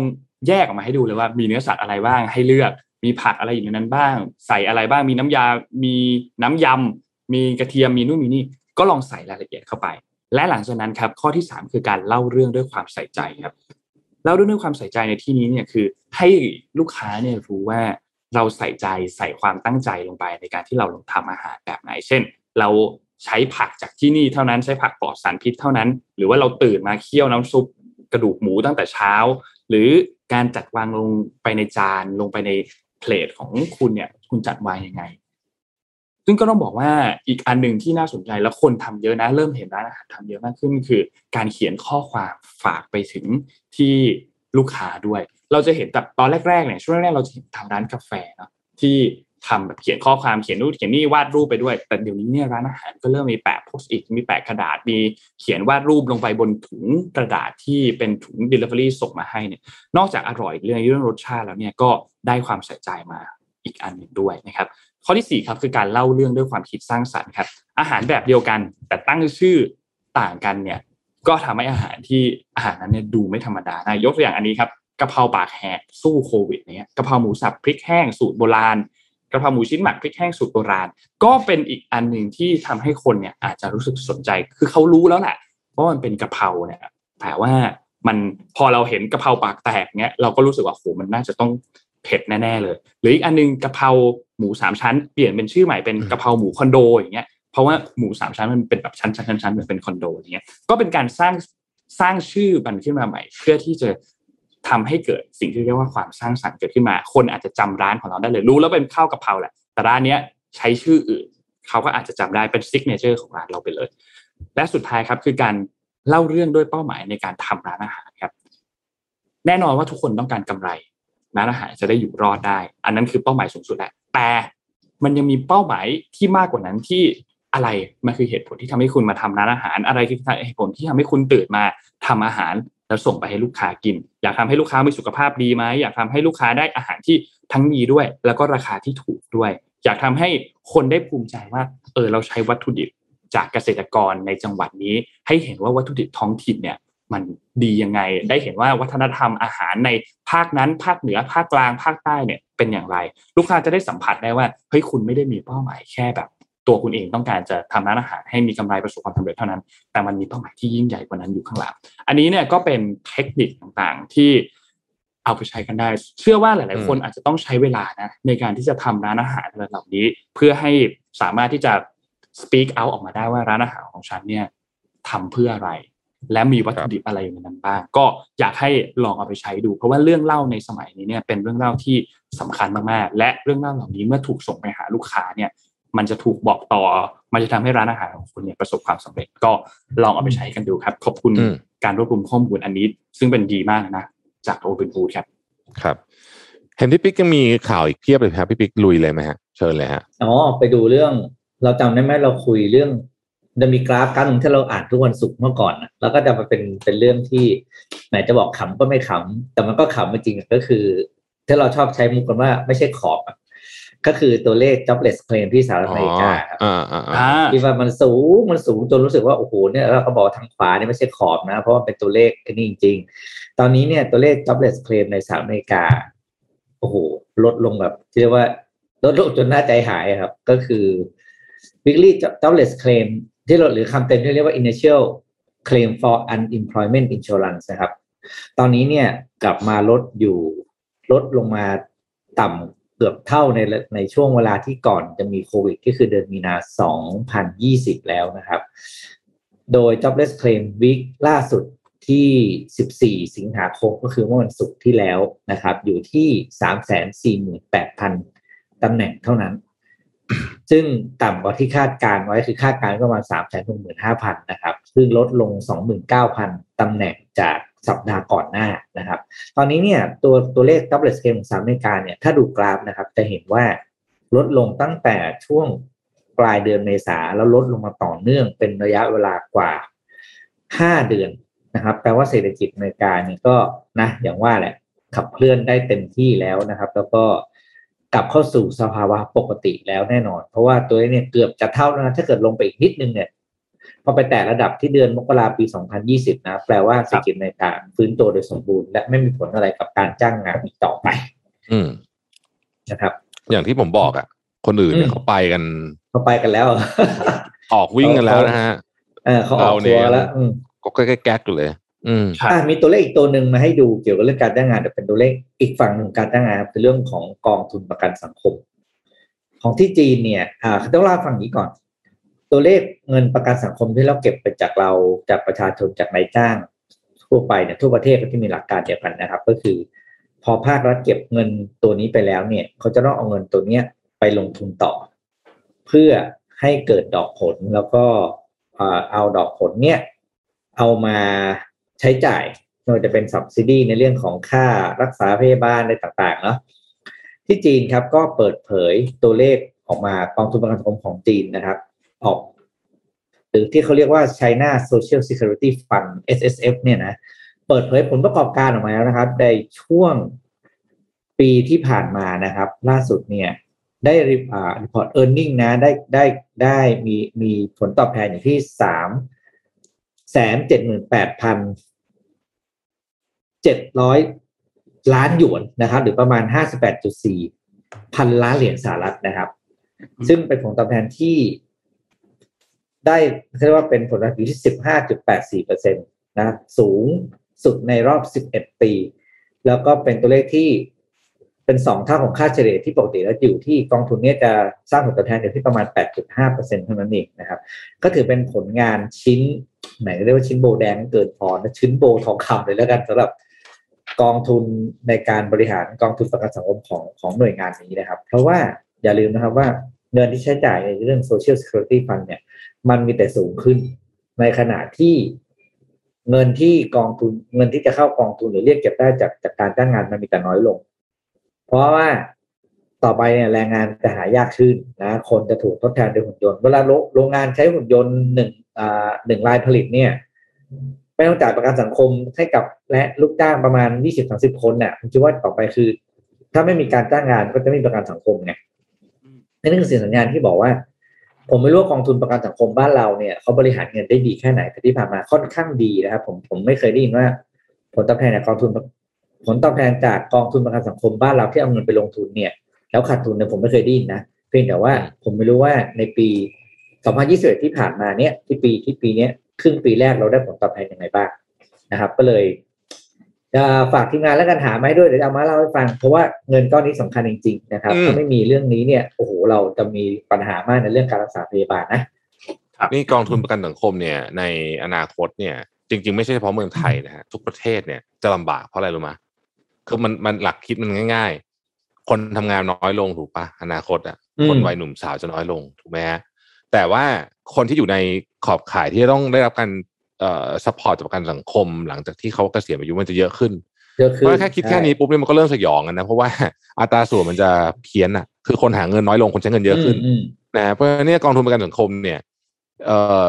แยกออกมาให้ดูเลยว่ามีเนื้อสัตว์อะไรบ้างให้เลือก มีผักอะไรอยู่ในนั้นบ้าง ใส่อะไรบ้างมีน้ำยา มีน้ำยำมีกระเทียมมีนู่นมีนี่ก็ลองใส่รายละเอียดเข้าไป และหลังจากนั้นครับข้อที่สามคือการเล่าเรื่องด้วยความใส่ใจครับเล่าเรื่องด้วยความใส่ใจในที่นี้เนี่ยคือให้ลูกค้าเนี่ยรู้ว่าเราใส่ใจใส่ความตั้งใจลงไปในการที่เราลงทำอาหารแบบไหน เช่น เรา ใช้ผักจากที่นี่เท่านั้นใช้ผักปลอดสารพิษเท่านั้น หรือว่าเราตื่นมาเคี่ยวน้ำซุปกระดูกหมูตั้งแต่เช้า หรือการจัดวางลงไปในจานลงไปในเพลทของคุณเนี่ย คุณจัดวางยังไง ซึ่งก็ต้องบอกว่าอีกอันหนึ่งที่น่าสนใจแล้วคนทำเยอะนะ เริ่มเห็นร้านอาหารทำเยอะมากขึ้น คือ การเขียนข้อความฝากไปถึงที่ลูกค้าด้วย เราจะเห็นแต่ตอนแรกๆเนี่ยช่วงแรกๆเราจะเห็นทำร้านกาแฟเนาะที่ ทำแบบเขียนข้อความเขียนนู่นเขียนนี่วาดรูปไปด้วย แต่เดี๋ยวนี้เนี่ยร้านอาหารก็เริ่มมีแปะโพสต์อิทมีแปะกระดาษมีเขียนวาดรูปลงไปบนถุงกระดาษที่เป็นถุง Delivery ส่งมาให้เนี่ยนอกจากอร่อยเรื่องเรื่องรสชาติแล้วเนี่ยก็ได้ความใส่ใจมาอีกอันหนึ่งด้วยนะครับข้อที่สี่ครับคือการเล่าเรื่องด้วยความคิดสร้างสรรค์ครับอาหารแบบเดียวกัน แต่ตั้งชื่อต่างกันเนี่ยก็ทำให้อาหารที่อาหารนั้นเนี่ยดูไม่ธรรมดานะยกตัวอย่างอันนี้ครับกะเพราปากแหกสู้โควิดเนี่ยกะเพราหมูสับพริกแห้งสูตรโบราณ กระเพราหมูชิ้นหมักพริกแห้งสูตรโบราณ ก็เป็นอีกอันหนึ่งที่ทำให้คนเนี่ยอาจจะรู้สึกสนใจ คือเขารู้แล้วแหละว่ามันเป็นกะเพราเนี่ยแต่ว่ามันพอเราเห็นกะเพราปากแตกเนี่ยเราก็รู้สึกว่าโหมันน่าจะต้องเผ็ดแน่ๆเลย หรืออีกอันนึงกะเพราหมูสามชั้นเปลี่ยนเป็นชื่อใหม่เป็นกะเพราหมูคอนโดอย่างเงี้ยเพราะว่าหมูสามชั้นมันเป็นแบบชั้นชั้นชั้นชั้นเหมือนเป็นคอนโดอย่างเงี้ยก็เป็นการสร้างสร้างชื่อมันขึ้นมาใหม่ เพื่อที่จะ ทำให้เกิดสิ่งที่เรียกว่าความสร้างสรรค์เกิดขึ้นมา คนอาจจะจำร้านของเราได้เลยรู้แล้วเป็นข้าวกะเพราแหละ แต่ร้านเนี้ยใช้ชื่ออื่นเขาก็อาจจะจำได้เป็น signature ของร้านเราไปเลย และสุดท้ายครับคือการเล่าเรื่องด้วยเป้าหมายในการทำร้านอาหารครับ แน่นอนว่าทุกคนต้องการกำไรร้านอาหารจะได้อยู่รอดได้ อันนั้นคือเป้าหมายสูงสุดแหละ แต่มันยังมีเป้าหมายที่มากกว่านั้นที่อะไรมันคือเหตุผลที่ทำให้คุณมาทำร้านอาหาร อะไรคือเหตุผลที่ทำให้คุณตื่นมาทำอาหาร แล้วส่งไปให้ลูกค้ากิน อยากทำให้ลูกค้ามีสุขภาพดีไหมอยากทำให้ลูกค้าได้อาหารที่ทั้งดีด้วย แล้วก็ราคาที่ถูกด้วย อยากทำให้คนได้ภูมิใจว่า เออเราใช้วัตถุดิบจากเกษตรกรในจังหวัดนี้ ให้เห็นว่าวัตถุดิบท้องถิ่นเนี่ย มันดียังไง ได้เห็นว่าวัฒนธรรมอาหารในภาคนั้น ภาคเหนือภาคกลางภาคใต้เนี่ยเป็นอย่างไร ลูกค้าจะได้สัมผัสได้ว่าเฮ้ยคุณไม่ได้มีเป้าหมายแค่แบบ ตัวคุณเองต้องการจะทำร้านอาหารให้มีกำไรประสบความสำเร็จเท่านั้น แต่มันมีเป้าหมายที่ยิ่งใหญ่กว่านั้นอยู่ข้างหลัง อันนี้เนี่ยก็เป็นเทคนิคต่างๆ ที่เอาไปใช้กันได้ เชื่อว่าหลาย ๆ คนอาจจะต้องใช้เวลานะในการที่จะทำร้านอาหารเหล่านี้ เพื่อให้สามารถที่จะ speak out ออกมาได้ว่าร้านอาหารของฉันเนี่ยทำเพื่ออะไร และมีวัตถุดิบอะไรอยู่ในนั้นบ้าง ก็อยากให้ลองเอาไปใช้ดู เพราะว่าเรื่องเล่าในสมัยนี้เนี่ยเป็นเรื่องเล่าที่สำคัญมาก ๆ และเรื่องเล่าเหล่านี้เมื่อถูกส่งไปหาลูกค้าเนี่ย มันจะถูกบอกต่อ มันจะทำให้ร้านอาหารของคุณเนี่ยประสบความสำเร็จ ก็ลองเอาไปใช้กันดูครับ ขอบคุณอืมการรวบรวมข้อมูลอันนี้ ซึ่งเป็นดีมากนะ จาก Open Food ครับ ครับ เห็นพี่ปิ๊กยังมีข่าวอีกเพียบเลยครับพี่ปิ๊กลุยเลยไหมฮะ เชิญเลยฮะ อ๋อ ไปดูเรื่อง เราจำได้ไหมเราคุยเรื่องจะมีกราฟการหนึ่งที่เราอ่านทุกวันศุกร์เมื่อก่อนนะแล้วก็จะมาเป็นเป็นเรื่องที่แหมจะบอกขำก็ไม่ขำแต่มันก็ขำจริงๆก็คือ ที่เราชอบใช้มุกกันว่าไม่ใช่ขอบอะ ก็คือตัวเลข jobless claim ที่สหรัฐอเมริกาครับอ่าอ่าอ่าอ่าที่ว่ามันสูงมันสูงจนรู้สึกว่า โอ้โหเนี่ยเราก็บอกทางขวาเนี่ยไม่ใช่ขอบนะ เพราะว่าเป็นตัวเลขนี่จริง ๆ ตอนนี้เนี่ยตัวเลข jobless claim ในสหรัฐอเมริกา โอ้โห ลดลงแบบที่เรียกว่าลดลงจนน่าใจหายครับ ก็คือ weekly jobless claim ที่เราหรือคำเต็มที่เรียกว่า initial claim for unemployment insurance นะครับ ตอนนี้เนี่ยกลับมาลดอยู่ลดลงมาต่ำ เกือบเท่าในในช่วงเวลาที่ก่อนจะมีโควิด ก็คือเดือนมีนา 2020 แล้วนะครับ โดย jobless claim week ล่าสุดที่ 14 สิงหาคมก็คือเมื่อวันศุกร์ที่แล้วนะครับ อยู่ที่ 348,000 ตำแหน่งเท่านั้น ซึ่งต่ำกว่าที่คาดการไว้คือคาดการณ์ประมาณ 365,000 นะครับ ซึ่งลดลง 29,000 ตำแหน่งจาก สัปดาห์ก่อนหน้านะครับ ตอนนี้เนี่ยตัวตัวเลข double scale ของสหรัฐอเมริกาเนี่ยถ้าดูกราฟนะครับจะเห็นว่าลดลงตั้งแต่ช่วงปลายเดือนเมษาแล้วลดลงมาต่อเนื่องเป็นระยะเวลากว่า 5 เดือนนะครับแปลว่าเศรษฐกิจอเมริกาเนี่ยก็นะอย่างว่าแหละขับเคลื่อนได้เต็มที่แล้วนะครับ แล้วก็กลับเข้าสู่สภาวะปกติแล้วแน่นอน เพราะว่าตัวนี้เนี่ยเกือบจะเท่าแล้วนะถ้าเกิดลงไปอีกนิดนึงเนี่ย อไปแตะระดับที่เดือนมกราปี 2020 นะ แปลว่าเศรษฐกิจอเมริกาฟื้นตัวโดยสมบูรณ์ และไม่มีผลอะไรกับการจ้างงานอีกต่อไป อืมนะครับ อย่างที่ผมบอกอะ คนอื่นเนี่ยอืมเขาไปกันเขาไปกันแล้ว ออกวิ่งกันแล้วนะฮะเออเขาออกตัวแล้วอืมก็แก๊กๆอยู่เลย อืมครับอะมีตัวเลขอีกตัวหนึ่งมาให้ดูเกี่ยวกับเรื่องการจ้างงานแต่เป็นตัวเลขอีกฝั่งหนึ่งการจ้างงานคือเรื่องของกองทุนประกันสังคม ของที่จีนเนี่ยอ่าต้องเล่าให้ฟังอย่างนี้ก่อน ตัวเลขเงินประกันสังคมที่เราเก็บไปจากเราจากประชาชนจากนายจ้างทั่วไปเนี่ยทั่วประเทศก็ที่มีหลักการเดียวกันนะครับ ก็คือ พอภาครัฐเก็บเงินตัวนี้ไปแล้วเนี่ย เขาจะต้องเอาเงินตัวเนี้ยไปลงทุนต่อ เพื่อให้เกิดดอกผลแล้วก็เอาดอกผลเนี่ยเอามาใช้จ่ายไม่ว่าจะเป็น subsidy ในเรื่องของค่ารักษาพยาบาลอะไรต่างๆเนาะที่จีนครับก็เปิดเผยตัวเลขออกมากองทุนประกันสังคมของจีนนะครับ ออก หรือที่เขาเรียกว่า China Social Security Fund SSF เนี่ยนะเปิดเผยผลประกอบการออกมาแล้วนะครับ ในช่วงปีที่ผ่านมานะครับ ล่าสุดเนี่ยได้ report earning นะได้ได้ได้มีมีผลตอบแทนอยู่ที่สามแสนเจ็ดหมื่นแปดพันเจ็ดร้อยล้านหยวนนะครับ หรือประมาณห้าสิบแปดจุดสี่พันล้านเหรียญสหรัฐนะครับ ซึ่งเป็นผลตอบแทนที่ ได้เรียกว่าเป็นผลตอบแทนอยู่ที่สิบห้าจุดแปดสี่เปอร์เซ็นตนะสูงสุดในรอบสิบเอ็ดปี แล้วก็เป็นตัวเลขที่เป็นสองเท่าของค่าเฉลี่ยที่ปกติแล้วอยู่ที่กองทุนเนี้จะสร้างผลตอบแทนอยู่ที่ประมาณ 8.5%เท่านั้นเองนะครับ ก็ถือเป็นผลงานชิ้นไหนเรียกว่าชิ้นโบแดงเกินพอนะชิ้นโบทองคำเลยแล้วกันสำหรับกองทุนในการบริหารกองทุนประกันสังคมของของหน่วยงานนี้นะครับ เพราะว่าอย่าลืมนะครับว่า เงินที่ใช้จ่ายในเรื่อง Social Security Fund เนี่ย มันมีแต่สูงขึ้น ในขณะที่เงินที่กองทุนเงินที่จะเข้ากองทุนหรือเรียกเก็บได้จากจากการจ้างงานมันมีแต่น้อยลง เพราะว่าต่อไปเนี่ยแรงงานจะหายากขึ้นนะคนจะถูกทดแทนด้วยหุ่นยนต์เวลาโรงงานใช้หุ่นยนต์หนึ่งอ่าหนึ่งรายผลิตเนี่ยไม่ต้องจ่ายประกันสังคมให้กับและลูกจ้างประมาณยี่สิบสามสิบคนเนี่ยผมคิดว่าต่อไปคือ ถ้าไม่มีการจ้างงานก็จะไม่มีประกันสังคมไง นี่คือสิ่งสัญญาณที่บอกว่า ผมไม่รู้ว่ากองทุนประกันสังคมบ้านเราเนี่ยเขาบริหารเงินได้ดีแค่ไหนแต่ที่ผ่านมาค่อนข้างดีนะครับ ผมผมไม่เคยได้ยินว่า ผลตอบแทนจากกองทุนผลตอบแทนจากกองทุนประกันสังคมบ้านเราที่เอาเงินไปลงทุนเนี่ย แล้วขาดทุนเนี่ยผมไม่เคยได้ยินนะเพียงแต่ว่าผมไม่รู้ว่าในปี 2021 ที่ผ่านมาเนี่ยที่ปีที่ปีเนี้ยครึ่งปีแรกเราได้ผลตอบแทนยังไงบ้างนะครับ ก็เลยจะ ฝากทีมงานแล้วกันหามาให้ด้วยเดี๋ยวเอามาเล่าให้ฟัง เพราะว่าเงินก้อนนี้สำคัญจริงๆนะครับถ้าไม่มีเรื่องนี้เนี่ยโอ้โหเราจะมีปัญหามากในเรื่องการรักษาพยาบาลนะนี่กองทุนประกันสังคมเนี่ยในอนาคตเนี่ย จริง ๆ ไม่ใช่เฉพาะเมืองไทยนะฮะทุกประเทศเนี่ยจะลำบากเพราะอะไรรู้ไหมคือมันมันหลักคิดมันง่าย ๆ คนทำงานน้อยลงถูกปะอนาคตอะคนวัยหนุ่มสาวจะน้อยลงถูกไหมฮะแต่ว่าคนที่อยู่ในขอบข่ายที่จะต้องได้รับการ เอ่อ support จากประกันสังคม หลังจากที่เขาเกษียณอายุมันจะเยอะขึ้นเยอะขึ้นเพราะแค่คิดแค่นี้ปุ๊บเนี่ยมันก็เริ่มสยองกันนะเพราะว่าอัตราส่วนมันจะเพี้ยนอะ คือคนหาเงินน้อยลงคนใช้เงินเยอะขึ้นอืมนะเพราะฉะนั้นเนี่ยกองทุนประกันสังคมเนี่ยเอ่อ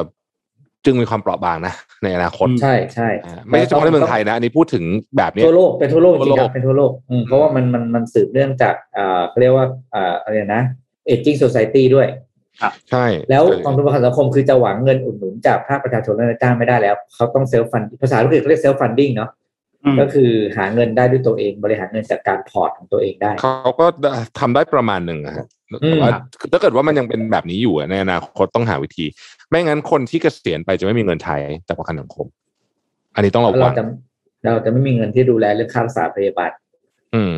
จึงมีความเปราะบางนะในอนาคตใช่ใช่อ่าไม่ใช่เฉพาะในเมืองไทยนะอันนี้พูดถึงแบบเนี้ยทั่วโลกเป็นทั่วโลกจริงๆคทั่วโลรักบเป็นทั่วโลกอืมเพราะว่ามันมันมันสืบเนื่องจากอ่าเขาเรียกว่าอ่าอะไรนะ aging society ด้วย ใช่แล้วกองทุนประกันสังคมคือจะหวังเงินอุดหนุนจากภาคประชาชนและนายจ้างไม่ได้แล้ว เขาต้อง self fund ภาษาอังกฤษเขาเรียก self funding เนาะอืมก็คือหาเงินได้ด้วยตัวเองบริหารเงินจากการพอร์ตของตัวเองได้ เขาก็ทำได้ประมาณหนึ่งอะฮะอืมแต่ว่าถ้าเกิดว่ามันยังเป็นแบบนี้อยู่อะในอนาคตต้องหาวิธี ไม่งั้นคนที่เกษียณไปจะไม่มีเงินใช้จากประกันสังคม อันนี้ต้องระเราวังจะเราจะไม่มีเงินที่ดูแลเรื่องค่ารักษาพยาบาลอืม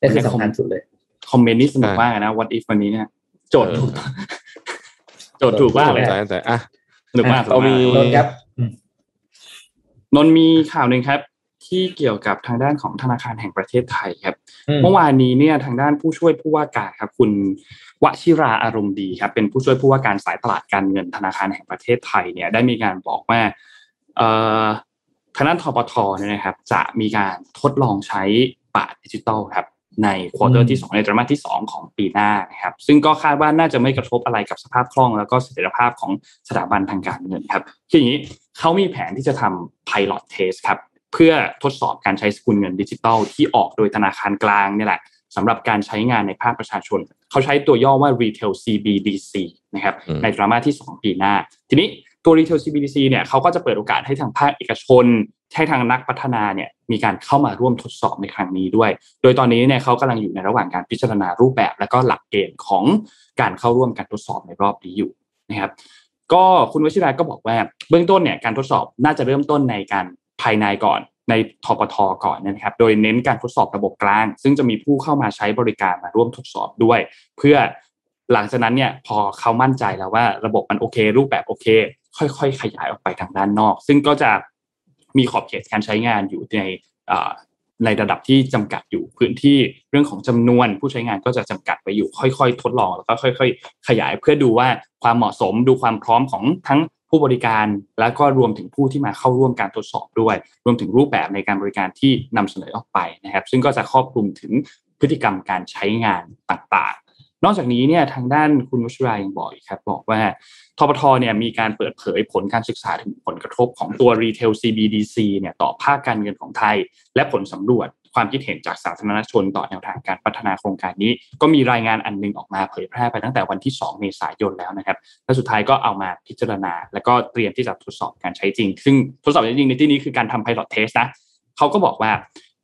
นี่คือสำคัญสุดเลย คอมเมนต์นี่สนุกใช่มากนะ what if วันนี้เนี่ยโจทย์เออถูก โจทย์ถูกมากเลยใช่ใช่อะสนุกมากเรามีสนุกนนท์ครับอืมนนท์มีข่าวหนึ่งครับ ที่เกี่ยวกับทางด้านของธนาคารแห่งประเทศไทยครับอืมเมื่อวานนี้เนี่ยทางด้านผู้ช่วยผู้ว่าการครับ คุณวชิราอารมณ์ดีครับ เป็นผู้ช่วยผู้ว่าการสายตลาดการเงินธนาคารแห่งประเทศไทยเนี่ย ได้มีการบอกว่าเอ่อทางด้านธปทเนี่ยนะครับ จะมีการทดลองใช้บาทดิจิตอลครับ ใน quarter ที่ 2 ในไตรมาสที่ 2 ของปีหน้านะครับซึ่งก็คาดว่าน่าจะไม่กระทบอะไรกับสภาพคล่อง แล้วก็เสถียรภาพของสถาบันทางการเงินครับคืออย่างนี้เขามีแผนที่จะทำ pilot test ครับเพื่อทดสอบการใช้สกุลเงินดิจิตอลที่ออกโดยธนาคารกลางเนี่ยแหละสำหรับการใช้งานในภาคประชาชน เขาใช้ตัวย่อว่า retail CBDC นะครับอืมในไตรมาสที่ 2 ปีหน้า ทีนี้ ตัว retail CBDC เนี่ยเขาก็จะเปิดโอกาสให้ทางภาคเอกชนให้ทางนักพัฒนาเนี่ยมีการเข้ามาร่วมทดสอบในครั้งนี้ด้วย โดยตอนนี้เนี่ยเขากำลังอยู่ในระหว่างการพิจารณารูปแบบ และก็หลักเกณฑ์ของการเข้าร่วมการทดสอบในรอบนี้อยู่นะครับ ก็คุณวชิราก็บอกว่าเบื้องต้นเนี่ยการทดสอบน่าจะเริ่มต้นในการภายในก่อนในทปทก่อนนะครับ โดยเน้นการทดสอบระบบกลาง ซึ่งจะมีผู้เข้ามาใช้บริการมาร่วมทดสอบด้วย เพื่อหลังจากนั้นเนี่ยพอเขามั่นใจแล้วว่าระบบมันโอเค รูปแบบโอเค ค่อยๆ ขยายออกไปทางด้านนอก ซึ่งก็จะมีขอบเขตการใช้งานอยู่ในในระดับที่จำกัดอยู่พื้นที่เรื่องของจำนวนผู้ใช้งานก็จะจำกัดไปอยู่ค่อยๆ ทดลองแล้วก็ค่อย ๆ ขยายเพื่อดูว่าความเหมาะสมดูความพร้อมของทั้งผู้บริการ แล้วก็รวมถึงผู้ที่มาเข้าร่วมการทดสอบด้วย รวมถึงรูปแบบในการบริการที่นำเสนอออกไปนะครับ ซึ่งก็จะครอบคลุมถึงพฤติกรรมการใช้งานต่างๆ นอกจากนี้เนี่ยทางด้านคุณวชิรายังบอกอีกครับ บอกว่า ทปทเนี่ยมีการเปิดเผยผลการศึกษาถึงผลกระทบของตัว Retail CBDC เนี่ยต่อภาคการเงินของไทย และผลสำรวจความคิดเห็นจากสาธารณชนต่อแนวทางการพัฒนาโครงการนี้ ก็มีรายงานอันหนึงออกมาเผยแพร่ไปตั้งแต่วันที่ 2 เมษายนแล้วนะครับ และสุดท้ายก็เอามาพิจารณา แล้วก็เตรียมที่จะทดสอบการใช้จริง ซึ่งทดสอบจริงในที่นี้คือการทำ pilot test นะเขาก็บอกว่า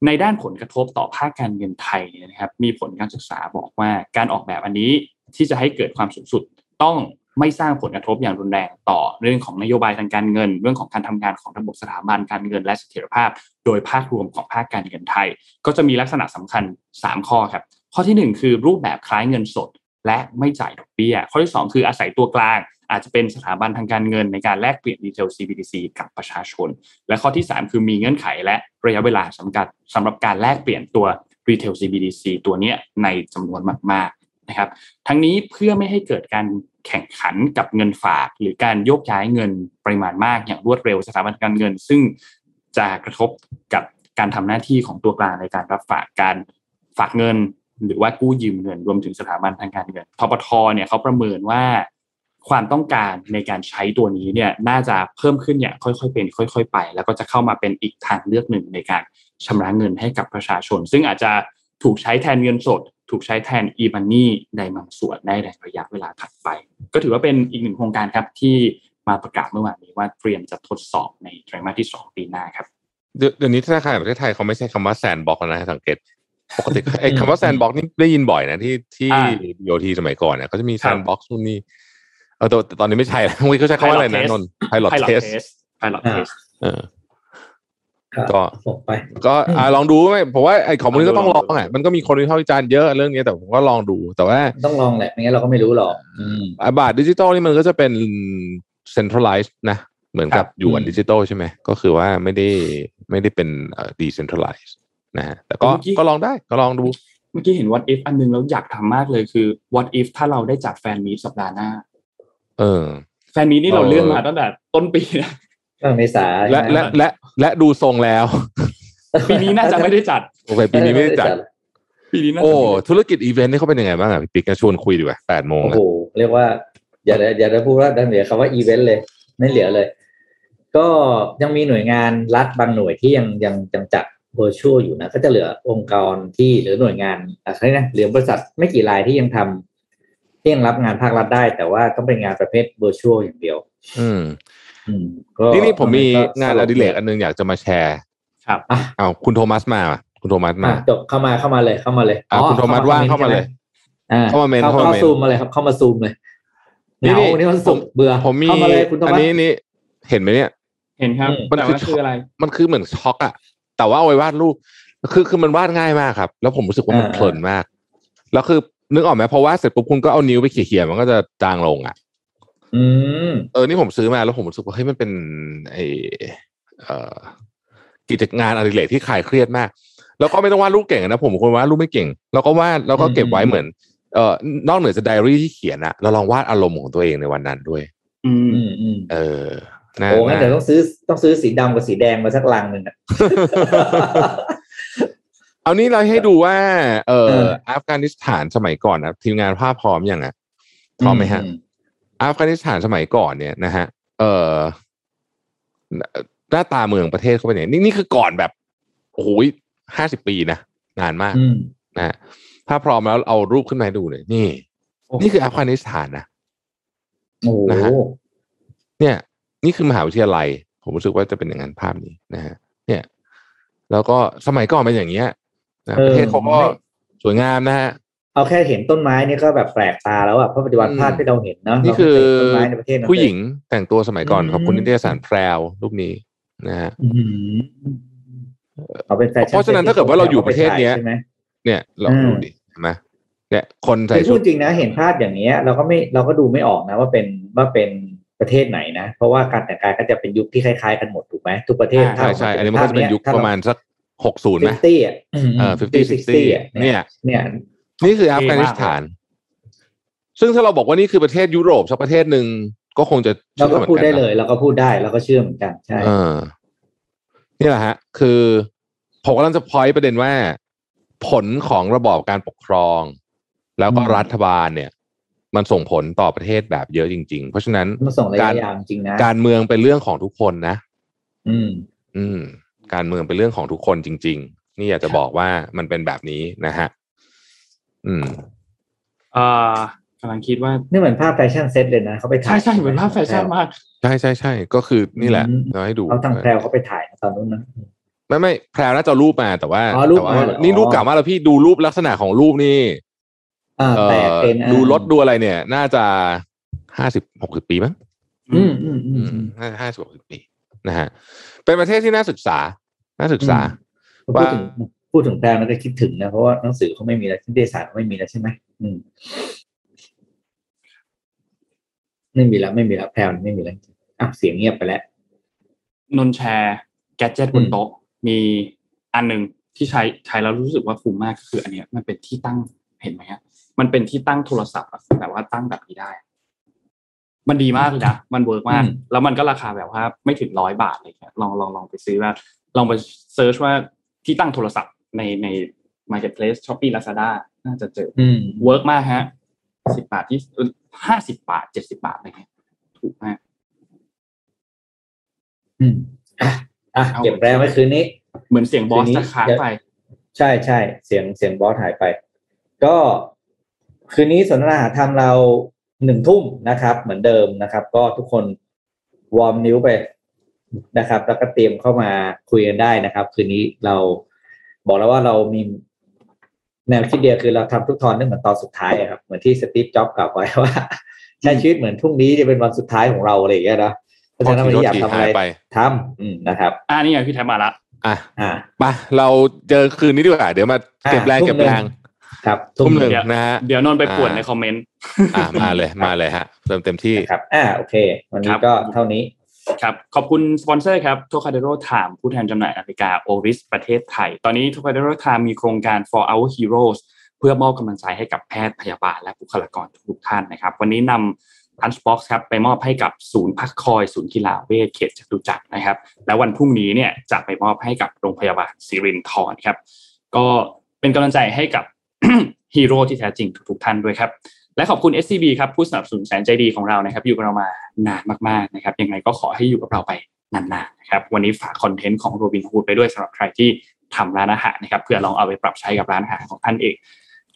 ในด้านผลกระทบต่อภาคการเงินไทยนะครับ มีผลการศึกษาบอกว่าการออกแบบอันนี้ที่จะให้เกิดความสูงสุดต้อง ไม่สร้างผลกระทบอย่างรุนแรงต่อเรื่องของนโยบายทางการเงิน เรื่องของการทำงานของระบบสถาบันการเงินและเสถียรภาพ โดยภาครวมของภาคการเงินไทย ก็จะมีลักษณะสำคัญ 3 ข้อครับ ข้อทีหนึ่1 คือรูปแบบคล้ายเงินสด และไม่จ่ายดอกเบี้ย ข้อที่ 2 คืออาศัยตัวกลาง อาจจะเป็นสถาบันทางการเงินในการแลกเปลี่ยนดีเทล CBDC กับประชาชน และข้อที่ 3 คือมีเงื่อนไขและระยะเวลาสำคัญสำหรับการแลกเปลี่ยนตัว Retail CBDC ตัวนี้ในจำนวนมากๆนะครับ ทั้งนี้เพื่อไม่ให้เกิดการ แข่งขันกับเงินฝาก หรือการโยกย้ายเงินปริมาณมากอย่างรวดเร็วสถาบันการเงิน ซึ่งจะกระทบกับการทำหน้าที่ของตัวกลางในการรับฝากการฝากเงิน หรือว่ากู้ยืมเงินรวมถึงสถาบันทางการเงินทปทเนี่ยเขาประเมินว่าความต้องการในการใช้ตัวนี้เนี่ยน่าจะเพิ่มขึ้นอย่างค่อยๆเป็น ค่อย ๆ ไป แล้วก็จะเข้ามาเป็นอีกทางเลือกหนึ่งในการชำระเงินให้กับประชาชน ซึ่งอาจจะถูกใช้แทนเงินสด ถูกใช้แทน e-money ในบางส่วนในระยะเวลาถัดไป ก็ถือว่าเป็นอีกหนึ่งโครงการครับที่มาประกาศเมื่อวานนี้ว่าเตรียมจะทดสอบในไตรมาสที่ 2 ปีหน้าครับเดี๋ยวเดี๋ยวนี้ธนาคารแห่งประเทศไทยเขาไม่ใช้คำว่าแซนบ็อกนะสังเกตปกติไอ้คำว่าแซนบ็อกนี่ได้ยินบ่อยนะที่ที่อ่าโยทีสมัยก่อนเนี่ยเขาจะมีคแซรับนบ็อกนู่นนี่เออแต่แต่ตอนนี้ไม่ใช่แล้ววันนี้เขาใช้คำว่าอะไรนะ Pilot นนไพลอต Pilot เทส test Pilot อ่า test เออครับ ก็ส่งไป ก็อ่าลองดูไหมผมว่าไอ้ของพวกนี้ก็ต้องลลอองงดูอะมันก็มีคนวิพากษ์วิจารณ์เยอะเรื่องนี้แต่ผมก็ลองดูแต่ว่า ต้องลองแหละไม่งั้นเราก็ไม่รู้หรอกอืมอะบาทดิจิตอลนี่มันก็จะเป็น centralized นะ เหมือนกับครับหยวนอืมดิจิตอลใช่ไหมก็คือว่าไม่ได้ไม่ได้เป็นเอ่อ decentralized นะฮะแต่ก็เมื่อกี้ก็ลองได้ก็ลองดู เมื่อกี้เห็น what if อันนึงแล้วอยากทำมากเลยคือ what if ถ้าเราได้จัด fan meet สัปดาห์หน้า เออ fan meet นี่เราเออเลื่อนมาตั้งแต่ต้นปีนะเรื่องเมษาและใช่ไหมและและ และดูทรงแล้ว ปีนี้น่าจะไม่ได้จัดโอเคปีนี้ไม่ได้จัด ปีนี้น่าจะโอ้ไม่ได้จัดธุรกิจอีเวนต์นี่เขาเป็นยังไงบ้างอะพี่ปิ๊กชวนคุยดีกว่าแปดโมงโอ้แล้วโหเรียกว่า อย่าได้อย่าได้พูดว่ายังเหลือคำว่าอีเวนต์เลย ไม่เหลือเลย ก็ยังมีหน่วยงานรัฐบางหน่วยที่ยังยังยังจัด virtual อยู่นะ ก็จะเหลือองค์กรที่หรือหน่วยงานอะไรนะเหลือบริษัทไม่กี่รายที่ยังทำที่ยังรับงานภาครัฐได้ แต่ว่าต้องเป็นงานประเภท virtual อย่างเดียว อืมอืมก็ นี่นี่ผมมีก็งานอดิเรกอันนึงอยากจะมาแชร์ครับอะเอาคุณโทมัสมา คุณโทมัสมาอะจบเข้ามาเข้ามาเลยเข้ามาเลยอะคุณโทมัสว่างเข้ามาเลยอ่าเข้ามา main เข้าเข้ามาเข้า main Zoom มาเลยครับ เข้ามาซูมเลยนี่เหนี่งานี่มันสุกเบื่อผมมีเข้ามาเลยคุณโทอันมัสนี้นี่เห็นไหมเนี่ย เห็นครับอืมมันแต่คือว่าคืออะไร มันคือเหมือนช็อกอะแต่ว่าเอาไว้วาดรูปคือคือมันวาดง่ายมากครับ แล้วผมรู้สึกว่ามันเพลินมาก แล้วคือนึกออกไหมพอวาดเสร็จปุ๊บคุณก็เอานิ้วไปเขี่ยๆมันก็จะจางลงอะ อืมเออนี่ผมซื้อมาแล้วผมรู้สึกว่าเฮ้ยมันเป็นไอเอ่อกิจงานอดิเรกที่คลายเครียดมาก แล้วก็ไม่ต้องวาดรูปเก่งนะผมเป็นคนวาดรูปไม่เก่ง แล้วก็วาดแล้วก็เก็บไว้เหมือนเอ่อนอกเหนือจากไดอารี่ที่เขียนอะเราลองวาดอารมณ์ของตัวเองในวันนั้นด้วย อืมอืมอืมเออน่าโอ้งั้นน่าเดี๋ยวต้องซื้อต้องซื้อสีดำกับสีแดงมาสักลังหนึ่งอะเอานี้เราให้ดูว่า เออเอออัฟกานิสถานสมัยก่อนนะทีมงานภาพพร้อมยังอะพร้อมไหมฮะ อัฟกานิสถานสมัยก่อนเนี่ยนะฮะเออหน้าตาเมืองประเทศเขาเป็นยังไงนี่นี่คือก่อนแบบโอ้โหห้าสิบปีนะนานมากอืมนะฮะถ้าพร้อมแล้วเอารูปขึ้นมาให้ดูเลยนี่โอ้โหนี่คืออัฟกานิสถานนะโอ้โหนะฮะเนี่ย นี่คือมหาวิทยาลัย ผมรู้สึกว่าจะเป็นอย่างนั้นภาพนี้นะฮะเนี่ย แล้วก็สมัยก่อนเป็นอย่างเงี้ยนะประเทศเขาก็สวยงามนะฮะ เอาแค่เห็นต้นไม้นี่ก็แบบแปลกตาแล้วอะเพราะปัจจุบันอืมภาพที่เราเห็นเนาะนี่คือเราไม่เห็นต้นไม้ในประเทศนั้นผู้หญิงแต่งตัวสมัยก่อนอืมขอบคุณนิตยสารแพรวรูปนี้นะฮะอืมเอาเป็นแฟชั่นเพราะฉะนั้นถ้าเกิดว่าเราอยู่ประเทศเนี้ยใช่ไหมเนี่ยเราอืมดูดิเห็นไหมเนี่ยคนใส่คือชุพูดดจริงนะเห็นภาพอย่างเนี้ย เราก็ไม่เราก็ดูไม่ออกนะ ว่าเป็นว่าเป็นประเทศไหนนะ เพราะว่าการแต่งกายก็จะเป็นยุคที่คล้ายๆกันหมดถูกไหมทุกประเทศใช่ใช่อันนี้มันก็จะเป็นยุคประมาณสักหกศูนย์ฟิไหมฟตี้อะเออ50 60อะเนี่ยเนี่ย นี่คืออัฟกานิสถาน ซึ่งถ้าเราบอกว่านี่คือประเทศยุโรปสักประเทศหนึ่งก็คงจะเราก็ชื่อหมือนพูดนได้นะเลยเราก็พูดได้เราก็เชื่อเหมือนกันใช่เออนี่แหละฮะ คือผมกำลังจะพอยประเด็นว่า ผลของระบอบการปกครอง แล้วก็รัฐบาลเนี่ย มันส่งผลต่อประเทศแบบเยอะจริง ๆ เพราะฉะนั้นมันส่งระกายะรยาวจริงนะการเมืองเป็นเรื่องของทุกคนนะ อืม อืม การเมืองเป็นเรื่องของทุกคนจริง ๆ นี่อยากจะบอกว่ามันเป็นแบบนี้นะฮะ อืมอ่ากำลังคิดว่านี่เหมือนภาพแฟชั่นเซตเลยนะเขาไปถ่าใช่ยใช่เหมือนภาพแฟชั่นมากใช่ใช่ใช่ก็คือนี่แหละอืมเราให้ดูเขาทางแพรวเขาไปถ่ายตอนนู้นนะไม่ไม่แพรวน่าจะเอารูปมาแต่ว่าอ๋อรูปแต่ว่ามาเหรอนี่รูปเก่ามากแล้วพี่ดูรูปลักษณะของรูปนี่อ่าเอ่แตกอเป็นอ่าดูรถดูอะไรเนี่ย น่าจะห้าสิบหกสิบปีมั้งอืมอืมอือืมมอืมห้าห้าสิบหกสิบปีนะฮะเป็นประเทศที่น่าศึกษา น่าศึกษาพูดว่าถึง พูดถึงแพรวแล้วก็คิดถึงนะ เพราะว่าหนังสือเขาไม่มีแล้วนิตยสารเขาไม่มีแล้วใช่ไหมอืมไม่มีแล้วไม่มีแล้วแพรวไม่มีแล้วอะเสียงเงียบไปแล้วนนแชร์ gadget บนโต๊ะมีอันหนึ่งที่ใช้ใช้แล้วรู้สึกว่าคุ้มมากก็คืออันเนี้ยมันเป็นที่ตั้งเห็นไหมฮะมันเป็นที่ตั้งโทรศัพท์อะแบบว่าตั้งแบบนี้ได้ มันดีมากเลยนะมัน work มากอืมแล้วมันก็ราคาแบบว่าไม่ถึงร้อยบาทอะไรเงี้ยลองลองลองไปซื้อว่า ลองไป search ว่าที่ตั้งโทรศัพท์ ในใน marketplace Shopee Lazada น่าจะเจออืม work มากฮะสิบบาทที่ห้าสิบบาทเจ็ดสิบบาทอะไรเงี้ยถูกมากอืมอะอะเอาเก็บแรงไว้คืนนี้ เหมือนเสียงบอสทีนี้จะค้างไป ใช่ใช่เสียงเสียงบอสหายไป ก็คืนนี้สนทนาหาธรรมเราหนึ่งทุ่มนะครับ เหมือนเดิมนะครับ ก็ทุกคนวอร์มนิ้วไปนะครับ แล้วก็เตรียมเข้ามาคุยกันได้นะครับ คืนนี้เรา บอกแล้วว่าเรามีแนวคิดเดียวคือเราทำทุกตอนนี่เหมือนตอนสุดท้ายอะครับเหมือนที่สตีฟจ็อบส์กล่าวไว้ว่าใช้ชีวิตเหมือนพรุ่งนี้จะเป็นวันสุดท้ายของเราอะไรอย่างเงี้ยนะเพราะฉะนั้นวันนี้อยากทำอะไรหายไปทำอืมนะครับอ่านี่ไงพี่แทบมาละอะอ่ามาเราเจอคืนนี้ดีกว่าเดี๋ยวมาเก็บแรงอะเก็บแรงครับทุ่มหนึ่งเดี๋ยวนะฮะเดี๋ยวนนท์ไปป่วนอ่าในคอมเมนต์อะมาเลยมาเลยฮะเติมเต็มที่นะครับอ่าโอเค วันนี้ครับก็เท่านี้ ครับ ขอบคุณสปอนเซอร์ครับ Trocadero Time ผู้แทนจำหน่ายนาฬิกา Oris ประเทศไทย ตอนนี้ Trocadero Time มีโครงการ for our heroes เพื่อมอบกำลังใจให้กับแพทย์พยาบาลและบุคลากรทุกท่านนะครับ วันนี้นำ Lunchbox ครับไปมอบให้กับศูนย์พักคอย ศูนย์กีฬาเวชเขตจตุจักรนะครับ และวันพรุ่งนี้เนี่ยจะไปมอบให้กับโรงพยาบาลศิรินทรครับ ก็เป็นกำลังใจให้กับฮีโร่ที่แท้จริงทุกๆท่านด้วยครับ และขอบคุณ SCB ครับผู้สนับสนุนแสนใจดีของเรานะครับ อยู่กับเรามานานมากๆนะครับยังไงก็ขอให้อยู่กับเราไปนานๆนะครับวันนี้ฝากคอนเทนต์ของโรบินฮูดไปด้วยสำหรับใครที่ทำร้านอาหารนะครับเพื่อลองเอาไปปรับใช้กับร้านอาหารของท่านเอง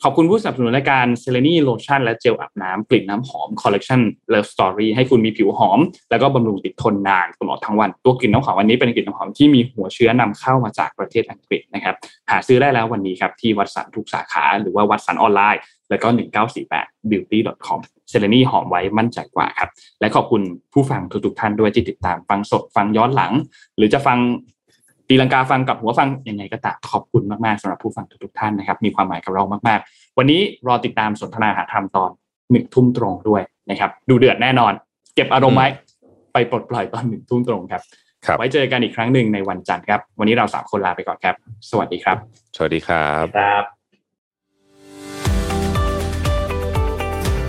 ขอบคุณผู้สนับสนุนรายการเซเลนีโลชั่นและเจลอาบน้ำกลิ่นน้ำหอมคอลเล t ชันเลิฟสตอรี่ให้คุณมีผิวหอม แล้วก็บำรุงติดทนนานตลอดทั้งวัน ตัวกลิ่นน้ำหอมวันนี้เป็นกลิ่นน้ำหอมที่มีหัวเชื้อนำเข้ามาจากประเทศอังกฤษนะครับหาซื้อได้แล้ววันนี้ครับที่วัดสันทุกสาขาหรือว่าวัดสันออนไลน์ แล้วก็ 1948 beauty com เซเลนีหอมไว้มั่นใจกว่าครับ และขอบคุณผู้ฟังทุกๆท่านด้วยที่ติดตามฟังสดฟังย้อนหลัง หรือจะฟังตีลังกาฟังกับหัวฟังยังไงก็ตามขอบคุณมากๆสำหรับผู้ฟังทุกๆท่านนะครับ มีความหมายกับเรามากๆ วันนี้รอติดตามสนทนาหาธรรมตอนหนึ่งทุ่มตรงด้วยนะครับ ดูเดือดแน่นอน เก็บอารมณ์ไว้ไปปลดปล่อยตอนหนึ่งทุ่มตรงครับครับไว้เจอกันอีกครั้งหนึ่งในวันจันทร์ครับ วันนี้เราสามคนลาไปก่อนครับ สวัสดีครับ สวัสดีครับครับ